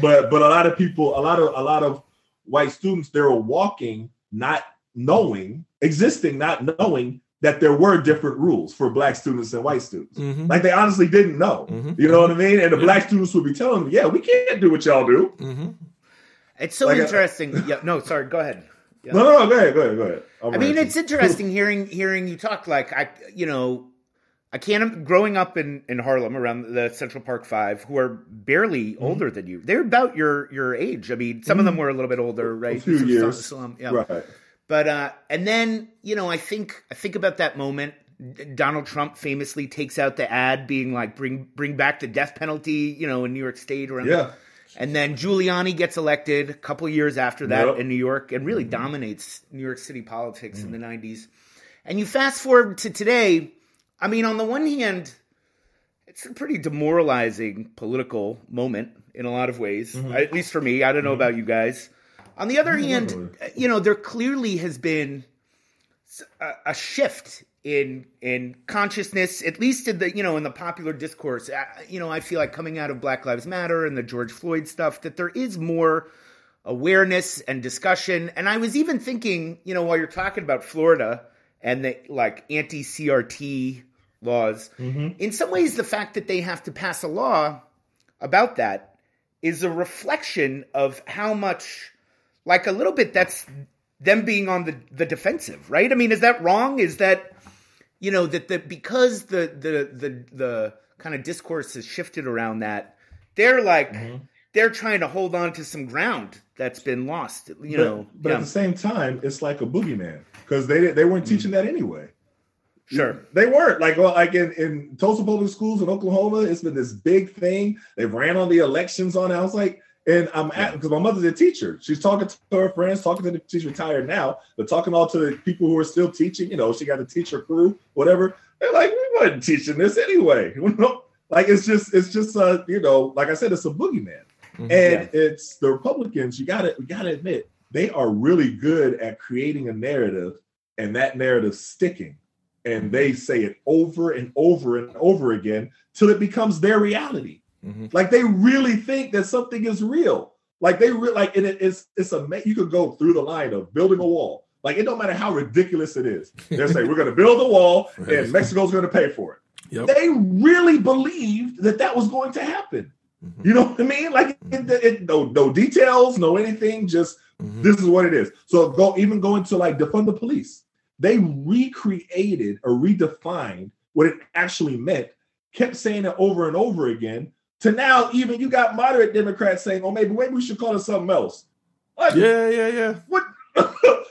But but a lot of people a lot of a lot of white students they were walking not knowing existing not knowing that there were different rules for black students and white students. Mm-hmm. Like they honestly didn't know. Mhm. You know what I mean? And the Yeah. black students would be telling them, "Yeah, we can't do what y'all do." Mm-hmm. It's so Like, uh, interesting. (laughs) yeah, no, sorry, go ahead. Yeah. No, no, no. Go ahead, go ahead, go ahead. I'm I mean, ranting. it's interesting hearing hearing you talk. Like I, you know, I can't. Growing up in in Harlem around the Central Park Five, who are barely Mm-hmm. older than you, they're about your your age. I mean, some of them were a little bit older, right? a few Some- years, some- yeah. right? But uh, and then you know, I think I think about that moment. Donald Trump famously takes out the ad being like bring bring back the death penalty, you know, in New York State around. Yeah, And then Giuliani gets elected a couple years after that Yep. in New York and really dominates New York City politics in the 90s. And you fast forward to today, I mean, on the one hand, it's a pretty demoralizing political moment in a lot of ways, mm-hmm. at least for me. I don't know mm-hmm. about you guys. On the other mm-hmm. hand, you know, there clearly has been a, a shift in in consciousness, at least in the you know in the popular discourse. Uh, you know, I feel like coming out of Black Lives Matter and the George Floyd stuff, that there is more awareness and discussion. And I was even thinking, you know, while you're talking about Florida and the like anti CRT laws, mm-hmm. in some ways, the fact that they have to pass a law about that is a reflection of how much, like a little bit, that's them being on the, the defensive, right? I mean, is that wrong? Is that you know that the because the the the the kind of discourse has shifted around that, they're like mm-hmm. they're trying to hold on to some ground that's been lost. You but, know, but yeah, at the same time, it's like a boogeyman because they they weren't mm. teaching that anyway. Sure. They weren't like well, like in, in Tulsa public schools in Oklahoma. It's been this big thing. They ran on the elections on. it. I was like, and I'm at because my mother's a teacher. She's talking to her friends, talking to the she's retired now, but talking all to the people who are still teaching. You know, she got a teacher crew, whatever. They're like, we weren't teaching this anyway. (laughs) You know, like it's just it's just uh you know, like I said, it's a boogeyman, Mhm. and it's the Republicans. You got to you got to admit they are really good at creating a narrative, and that narrative sticking and they say it over and over and over again till it becomes their reality. Mhm. Like they really think that something is real. Like they really like, and it, it's it's a you could go through the line of building a wall. Like it don't matter how ridiculous it is. They're saying we're going to build a wall (laughs) Right. and Mexico's going to pay for it. Yep. They really believed that that was going to happen. Mhm. You know what I mean? Like it, it, no no details, no anything. Just Mhm. this is what it is. So go even going to like defund the police. They recreated or redefined what it actually meant, kept saying it over and over again. To now, even you got moderate Democrats saying, "Oh, maybe maybe we should call it something else." Like, Yeah, yeah, yeah. what (laughs)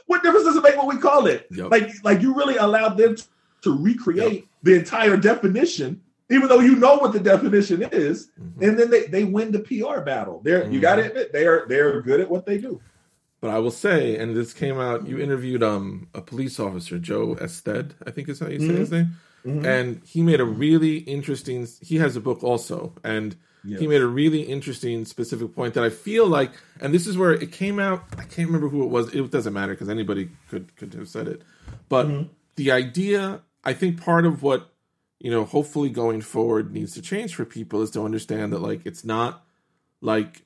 what difference does it make what we call it? Yep. Like like you really allowed them to recreate the entire definition, even though you know what the definition is, Mhm. and then they, they win the PR battle. They're you gotta admit they are they're good at what they do. But I will say, and this came out. You interviewed um a police officer, Joe Ested, I think is how you say his mm-hmm. name, mm-hmm. and he made a really interesting. He has a book also, and Yeah. he made a really interesting specific point that I feel like, and this is where it came out. I can't remember who it was. It doesn't matter because anybody could could have said it, but mm-hmm. the idea. I think part of what you know, hopefully going forward needs to change for people is to understand that like it's not like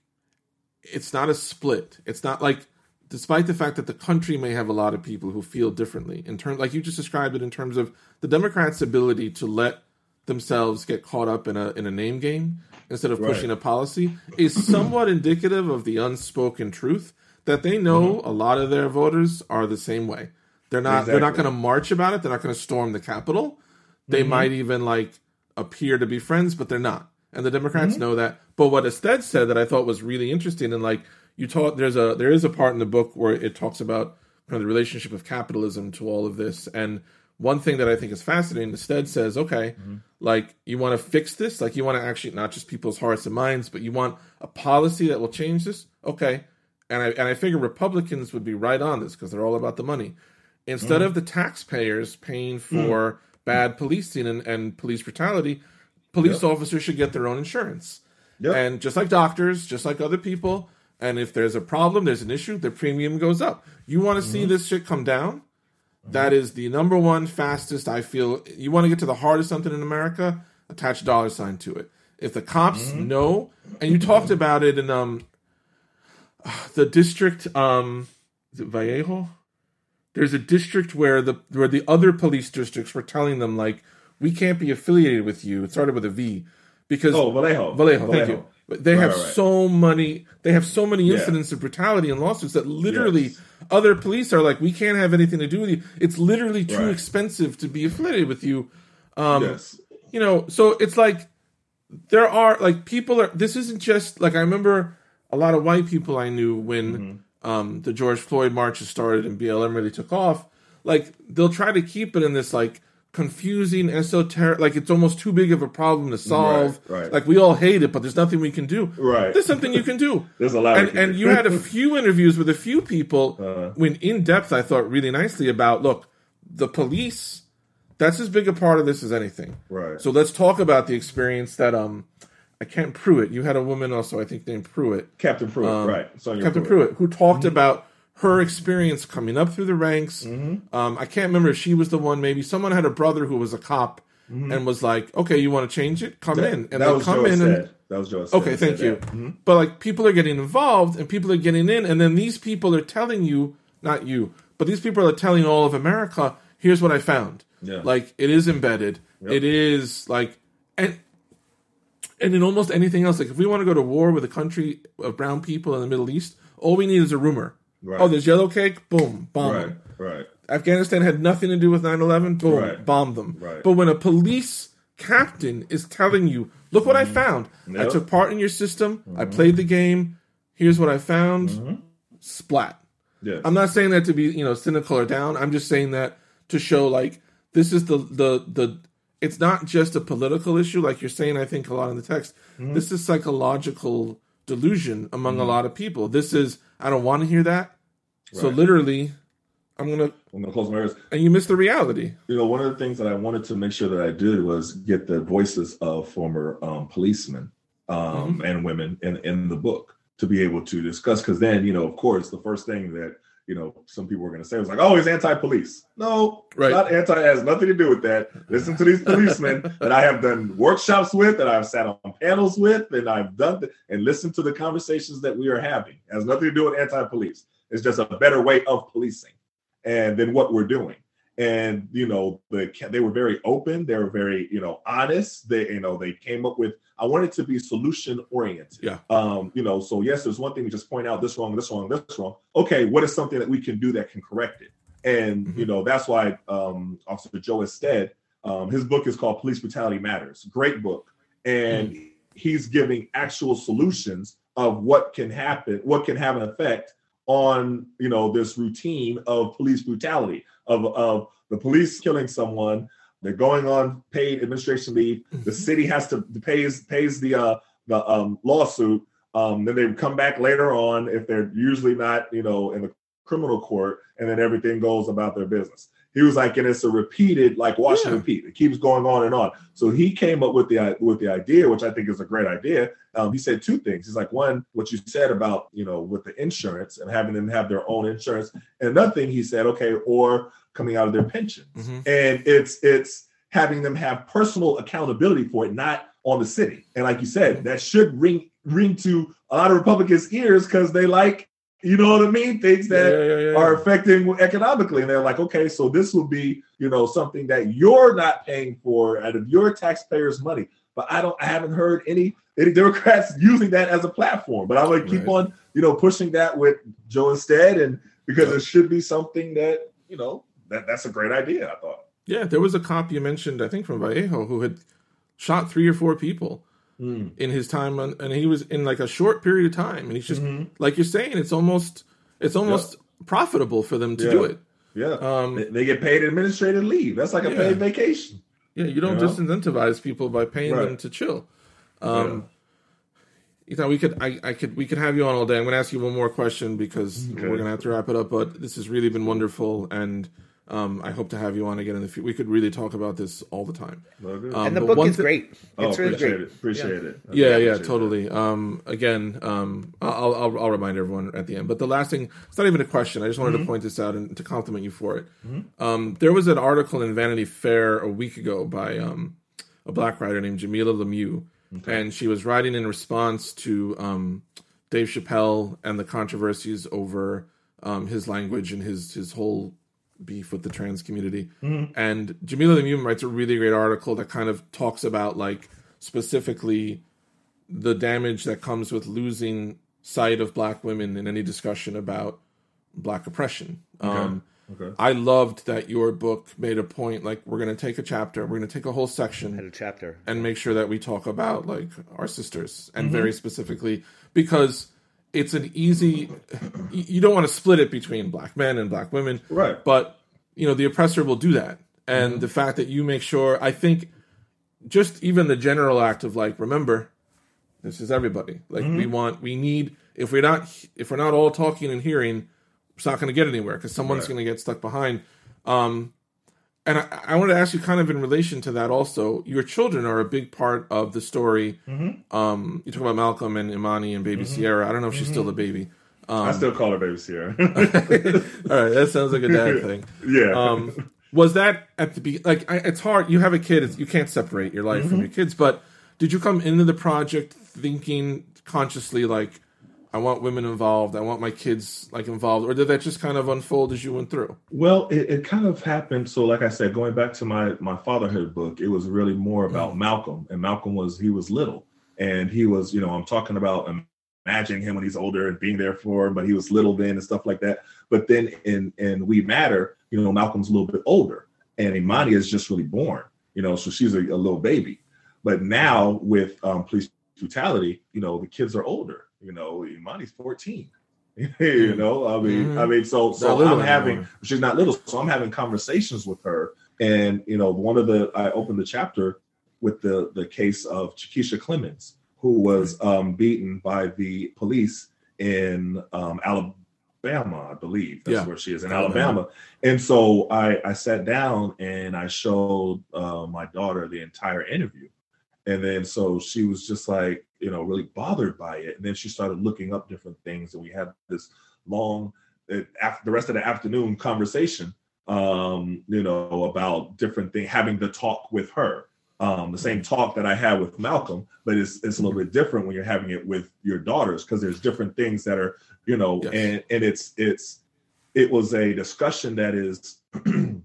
it's not a split. It's not like despite the fact that the country may have a lot of people who feel differently in terms like you just described it in terms of the Democrats' ability to let themselves get caught up in a in a name game instead of Right. pushing a policy is somewhat indicative of the unspoken truth that they know mm-hmm. a lot of their voters are the same way. They're not they're not going to march about it. They're not going to storm the Capitol. They mm-hmm. might even like appear to be friends, but they're not. And the Democrats mm-hmm. know that. But what Ested said that I thought was really interesting, and like you taught, there's a there is a part in the book where it talks about kind of the relationship of capitalism to all of this. And one thing that I think is fascinating, Ested says, okay, mm-hmm. like you want to fix this, like you want to actually not just people's hearts and minds, but you want a policy that will change this. Okay, and I and I figure Republicans would be right on this because they're all about the money. Instead mm-hmm. of the taxpayers paying mm. for bad policing and, and police brutality, police officers should get their own insurance. Yep. And just like doctors, just like other people, and if there's a problem, there's an issue, the premium goes up. You want to see this shit come down? That is the number one fastest I feel. You want to get to the heart of something in America? Attach a dollar sign to it. If the cops know, and you talked about it in um (sighs) the district um is it Vallejo? there's a district where the where the other police districts were telling them like we can't be affiliated with you. It started with a V because Oh, Vallejo. Vallejo, thank you. But they Right, have right, so many. They have so many Yeah. incidents of brutality and lawsuits that literally Yes. other police are like, we can't have anything to do with you. It's literally too Right. expensive to be affiliated with you. Um, yes. You know, so it's like there are like people are. This isn't just like I remember a lot of white people I knew when Mm-hmm. um, the George Floyd marches started and BLM really took off. Like they'll try to keep it in this like confusing esoteric like it's almost too big of a problem to solve Right, right. like we all hate it but there's nothing we can do Right. there's something you can do (laughs) There's a lot and, and you had a few (laughs) interviews with a few people Uh-huh. when in depth i thought really nicely about look the police that's as big a part of this as anything Right. so let's talk about the experience that um i can't pruitt you had a woman also i think named pruitt Captain Pruitt, right. Sonia Captain Pruitt, who talked about her experience coming up through the ranks. Mm-hmm. Um, I can't remember if she was the one. Maybe someone had a brother who was a cop and was like, "Okay, you want to change it? Come in." And Mm-hmm. that they was come Joe in said. and that was Joe. Said. okay, thank you. that. Mhm. But like people are getting involved and people are getting in, and then these people are telling you, not you, but these people are telling all of America, "Here's what I found." Yeah. Like it is embedded. It is like and and in almost anything else, like if we want to go to war with a country of brown people in the Middle East, all we need is a rumor. Right. Oh, there's yellow cake, boom, bomb Right, them. right. Afghanistan had nothing to do with 9-11, boom, Right. bomb them. Right. But when a police captain is telling you, look what I found. I Mm-hmm. Yep. Mm-hmm. took part in your system. I played the game. Here's what I found. Splat. Yes. I'm not saying that to be, you know, cynical or down. I'm just saying that to show like this is the the the it's not just a political issue like you're saying I think a lot in the text. Mm-hmm. This is psychological delusion among a lot of people. This is I don't want to hear that. So literally I'm going to I'm gonna close my ears. and you miss the reality. You know, one of the things that I wanted to make sure that I did was get the voices of former um, policemen um, Mm-hmm. and women in in the book to be able to discuss. Because then, you know, of course, the first thing that you know some people were going to say it was like, "Oh, he's anti-police." No, Right. not anti. Has nothing to do with that. Listen to these policemen that I have done workshops with, that I've sat on panels with, and I've done th- and listened to the conversations that we are having. It has nothing to do with anti-police. It's just a better way of policing, and then what we're doing and you know the they were very open they were very you know honest they you know they came up with i wanted to be solution oriented. Yeah. um you know so yes there's one thing to just point out this wrong this wrong this wrong. Okay what is something that we can do that can correct it? And Mhm. you know that's why um officer Joe Ested um his book is called police brutality matters. Great book. And he's giving actual solutions of what can happen what can have an effect on you know this routine of police brutality of of the police killing someone they're going on paid administration leave the city has to pays pays the uh the um lawsuit um then they come back later on if they're usually not you know in the criminal court and then everything goes about their business he was like and it's a repeated like wash and Yeah. repeat. It keeps going on and on. So he came up with the with the idea which i think is a great idea. Um, he said two things. He's like one what you said about you know with the insurance and having them have their own insurance. And another thing he said okay or coming out of their pensions Mhm. and it's it's having them have personal accountability for it not on the city. And like you said that should ring ring to a lot of republicans ears because they like you know what i mean? Things that Yeah, yeah, yeah, are affecting economically and they're like okay so this will be you know something that you're not paying for out of your taxpayers money. But i don't i haven't heard any any democrats (laughs) using that as a platform. But i'm to keep Right. on you know pushing that with Joe Ested and because it should be something that you know that that's a great idea i thought. Yeah, there was a cop you mentioned, I think from Vallejo, who had shot three or four people in his time, on, and he was in like a short period of time, and he's just Mm-hmm. like you're saying, it's almost it's almost profitable for them to do it. yeah Um, they, get paid administrative leave that's like a Yeah. paid vacation Yeah, you don't You know? disincentivize people by paying them to chill. Um, You know, we could, I, I could, we could have you on all day. I'm going to ask you one more question because Okay. we're going to have to wrap it up. But this has really been wonderful, and um, I hope to have you on again in the future. We could really talk about this all the time. Um, and the book is thi- great. oh It's really appreciate great. it appreciate it I Yeah, yeah, totally. Um, again, um, I'll, I'll I'll remind everyone at the end. But the last thing, it's not even a question. I just wanted to point this out and to compliment you for it. Um, there was an article in Vanity Fair a week ago by um, a black writer named Jamila Lemieux, and she was writing in response to um, Dave Chappelle and the controversies over um, his language and his his whole beef with the trans community. Mm-hmm. And Jamila Lemieux writes a really great article that kind of talks about like specifically the damage that comes with losing sight of black women in any discussion about black oppression. Okay. Um, okay. I loved that your book made a point like we're going to take a chapter, we're going to take a whole section, a chapter, and make sure that we talk about like our sisters and mm-hmm. very specifically because it's an easy you don't want to split it between black men and black women right but you know the oppressor will do that and mm-hmm. the fact that you make sure i think just even the general act of like remember this is everybody like mm-hmm. we want we need if we're not if we're not all talking and hearing it's not going to get anywhere because someone's right. going to get stuck behind um and I, I wanted to ask you kind of in relation to that also your children are a big part of the story mm-hmm. um, you talk about malcolm and imani and baby mm-hmm. sierra i don't know if she's mm-hmm. still a baby um, i still call her baby sierra (laughs) all right that sounds like a dad (laughs) thing yeah um, was that at the be like I, it's hard you have a kid you can't separate your life from mm-hmm. your kids but did you come into the project thinking consciously like I want women involved. I want my kids like involved, or did that just kind of unfold as you went through? Well, it, it kind of happened. So, like I said, going back to my my fatherhood book, it was really more about mm. Malcolm, and Malcolm was he was little, and he was, you know, I'm talking about imagining him when he's older and being there for him, but he was little then and stuff like that. But then in in We Matter, you know, Malcolm's a little bit older, and Imani is just really born, you know, so she's a, a little baby. But now with um, police brutality, you know, the kids are older you know, Imani's 14. (laughs) you know, I mean, mm-hmm. I mean, so so I'm having anymore. she's not little, so I'm having conversations with her. And you know, one of the I opened the chapter with the the case of Chikesia Clemons, who was um, beaten by the police in um, Alabama, I believe. That's yeah. where she is in Alabama. Alabama. And so I, I sat down and I showed uh, my daughter the entire interview. And then so she was just like, you know, really bothered by it. And then she started looking up different things. And we had this long, uh, after the rest of the afternoon conversation, um, you know, about different things, having the talk with her. Um, the same talk that I had with Malcolm, but it's it's a little bit different when you're having it with your daughters because there's different things that are, you know, yes. and and it's it's it was a discussion that is (clears throat)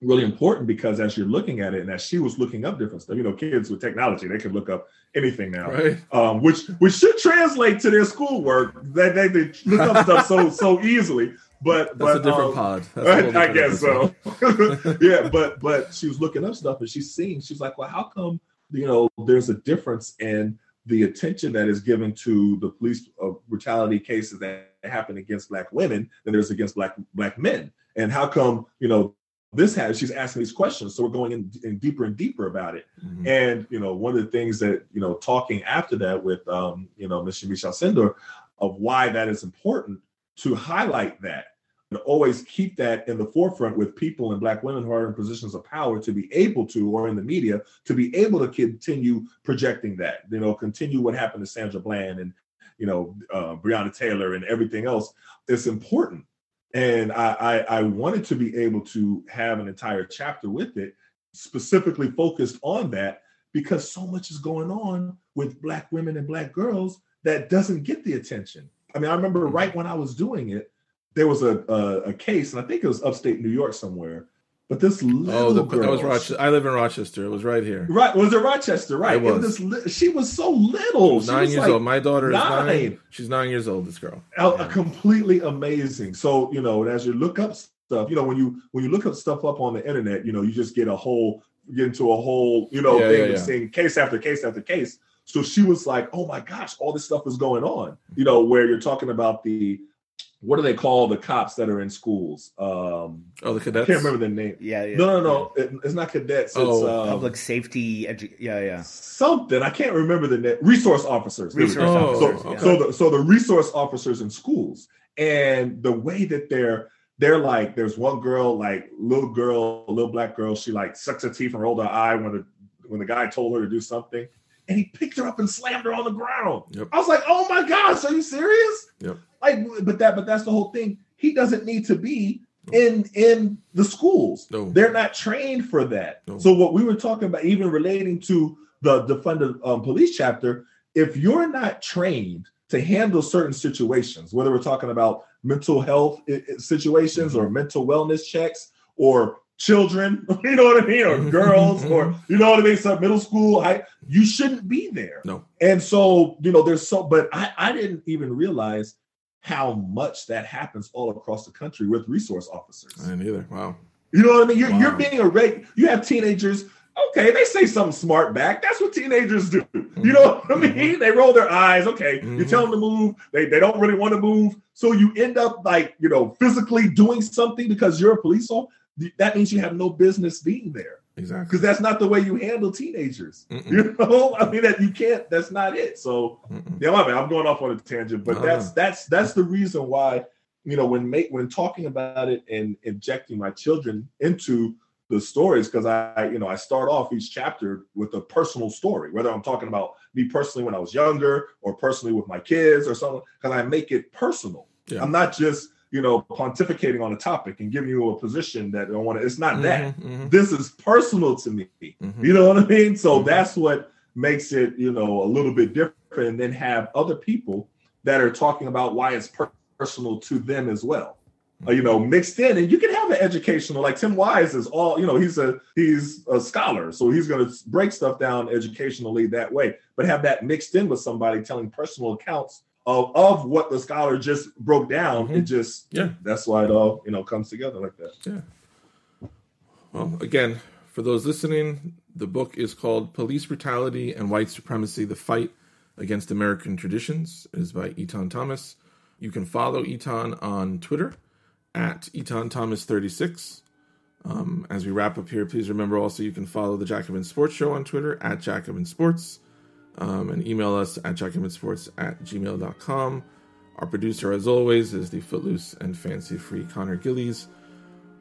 really important because as you're looking at it and as she was looking up different stuff, you know, kids with technology, they can look up anything now, right. um, which which should translate to their schoolwork. That they, they look up stuff so (laughs) so easily. But that's but, a different um, pod. (laughs) Different I guess so. (laughs) yeah, but but she was looking up stuff and she's seeing. She's like, well, how come you know there's a difference in the attention that is given to the police uh, brutality cases that happen against black women than there's against black black men and how come you know this has she's asking these questions. So we're going in, in deeper and deeper about it. Mm-hmm. and you know one of the things that you know talking after that with um you know Yamiche Alcindor of why that is important to highlight that and always keep that in the forefront with people and black women who are in positions of power to be able to or in the media to be able to continue projecting that you know continue what happened to sandra bland and you know uh, breonna taylor and everything else. It's important and I, I, I wanted to be able to have an entire chapter with it specifically focused on that because so much is going on with black women and black girls that doesn't get the attention i mean i remember mm-hmm. right when i was doing it there was a, a, a case and i think it was upstate new york somewhere but this little oh, the, girl, that was Rochester. I live in Rochester. It was right here. Right, was it Rochester? Right. It was. Was this, she was so little. Was nine years like old. My daughter nine. is nine. She's nine years old. This girl. Oh, yeah. Completely amazing. So you know, as you look up stuff, you know, when you when you look up stuff up on the internet, you know, you just get a whole get into a whole you know yeah, thing yeah, of seeing case after case after case. So she was like, "Oh my gosh, all this stuff is going on." You know, where you're talking about the what do they call the cops that are in schools? Um, oh, the cadets. I can't remember the name. Yeah, yeah. No, no, no. It, it's not cadets. Oh, it's um, public safety. Edu- yeah, yeah. Something I can't remember the name. Resource officers. Resource oh, officers. So, yeah. so the so the resource officers in schools and the way that they're they're like there's one girl like little girl little black girl she like sucks her teeth and rolled her eye when the when the guy told her to do something and he picked her up and slammed her on the ground. Yep. I was like, oh my gosh, are you serious? Yep. Like, but that, but that's the whole thing. He doesn't need to be in in the schools. No. They're not trained for that. No. So what we were talking about, even relating to the defunded um, police chapter, if you're not trained to handle certain situations, whether we're talking about mental health situations or mental wellness checks or children, (laughs) you know what I mean, or girls, or you know what I mean, So middle school. I you shouldn't be there. No. And so you know, there's so, but I I didn't even realize how much that happens all across the country with resource officers. I didn't either. Wow. You know what I mean? You're, wow. you're being a reg. You have teenagers. Okay, they say something smart back. That's what teenagers do. Mm-hmm. You know what I mean? Mm-hmm. They roll their eyes. Okay, mm-hmm. you tell them to move. They they don't really want to move. So you end up like you know physically doing something because you're a police officer. That means you have no business being there. Exactly. Because that's not the way you handle teenagers. Mm-mm. You know, (laughs) I mean that you can't. That's not it. So Mm-mm. yeah, my man, I'm going off on a tangent, but that's uh-huh. that's that's the reason why you know when make when talking about it and injecting my children into the stories because I you know I start off each chapter with a personal story, whether I'm talking about me personally when I was younger or personally with my kids or something, because I make it personal. Yeah. I'm not just you know, pontificating on a topic and giving you a position that I don't want to. It's not mm-hmm, that. Mm-hmm. This is personal to me. Mm-hmm. You know what I mean? So mm-hmm. that's what makes it, you know, a little bit different. And then have other people that are talking about why it's per- personal to them as well. Uh, you know, mixed in, and you can have an educational. Like Tim Wise is all, you know, he's a he's a scholar, so he's going to break stuff down educationally that way. But have that mixed in with somebody telling personal accounts of, of what the scholar just broke down. Mm-hmm. It just yeah, that's why it all you know comes together like that. Yeah. Well, again, for those listening, the book is called Police Brutality and White Supremacy: The Fight Against American Traditions. It is by Etan Thomas. You can follow Etan on Twitter at Etan Thomas 36. Um, as we wrap up here, please remember also you can follow the Jacobin Sports Show on Twitter at Jacobin Sports um, and email us at jacobinsports at gmail.com. Our producer, as always, is the footloose and fancy free Connor Gillies.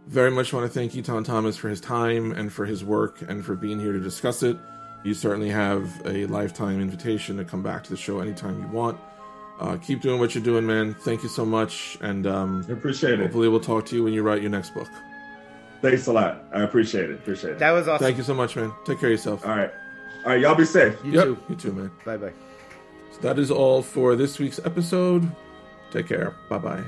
Very much want to thank Etan Thomas for his time and for his work and for being here to discuss it. You certainly have a lifetime invitation to come back to the show anytime you want. Uh, keep doing what you're doing, man. Thank you so much, and um, I appreciate it. Hopefully, we'll talk to you when you write your next book. Thanks a lot. I appreciate it. Appreciate it. That was awesome. Thank you so much, man. Take care of yourself. All right. All right, y'all be safe. You yep. too. You too, man. Bye bye. So that is all for this week's episode. Take care. Bye bye.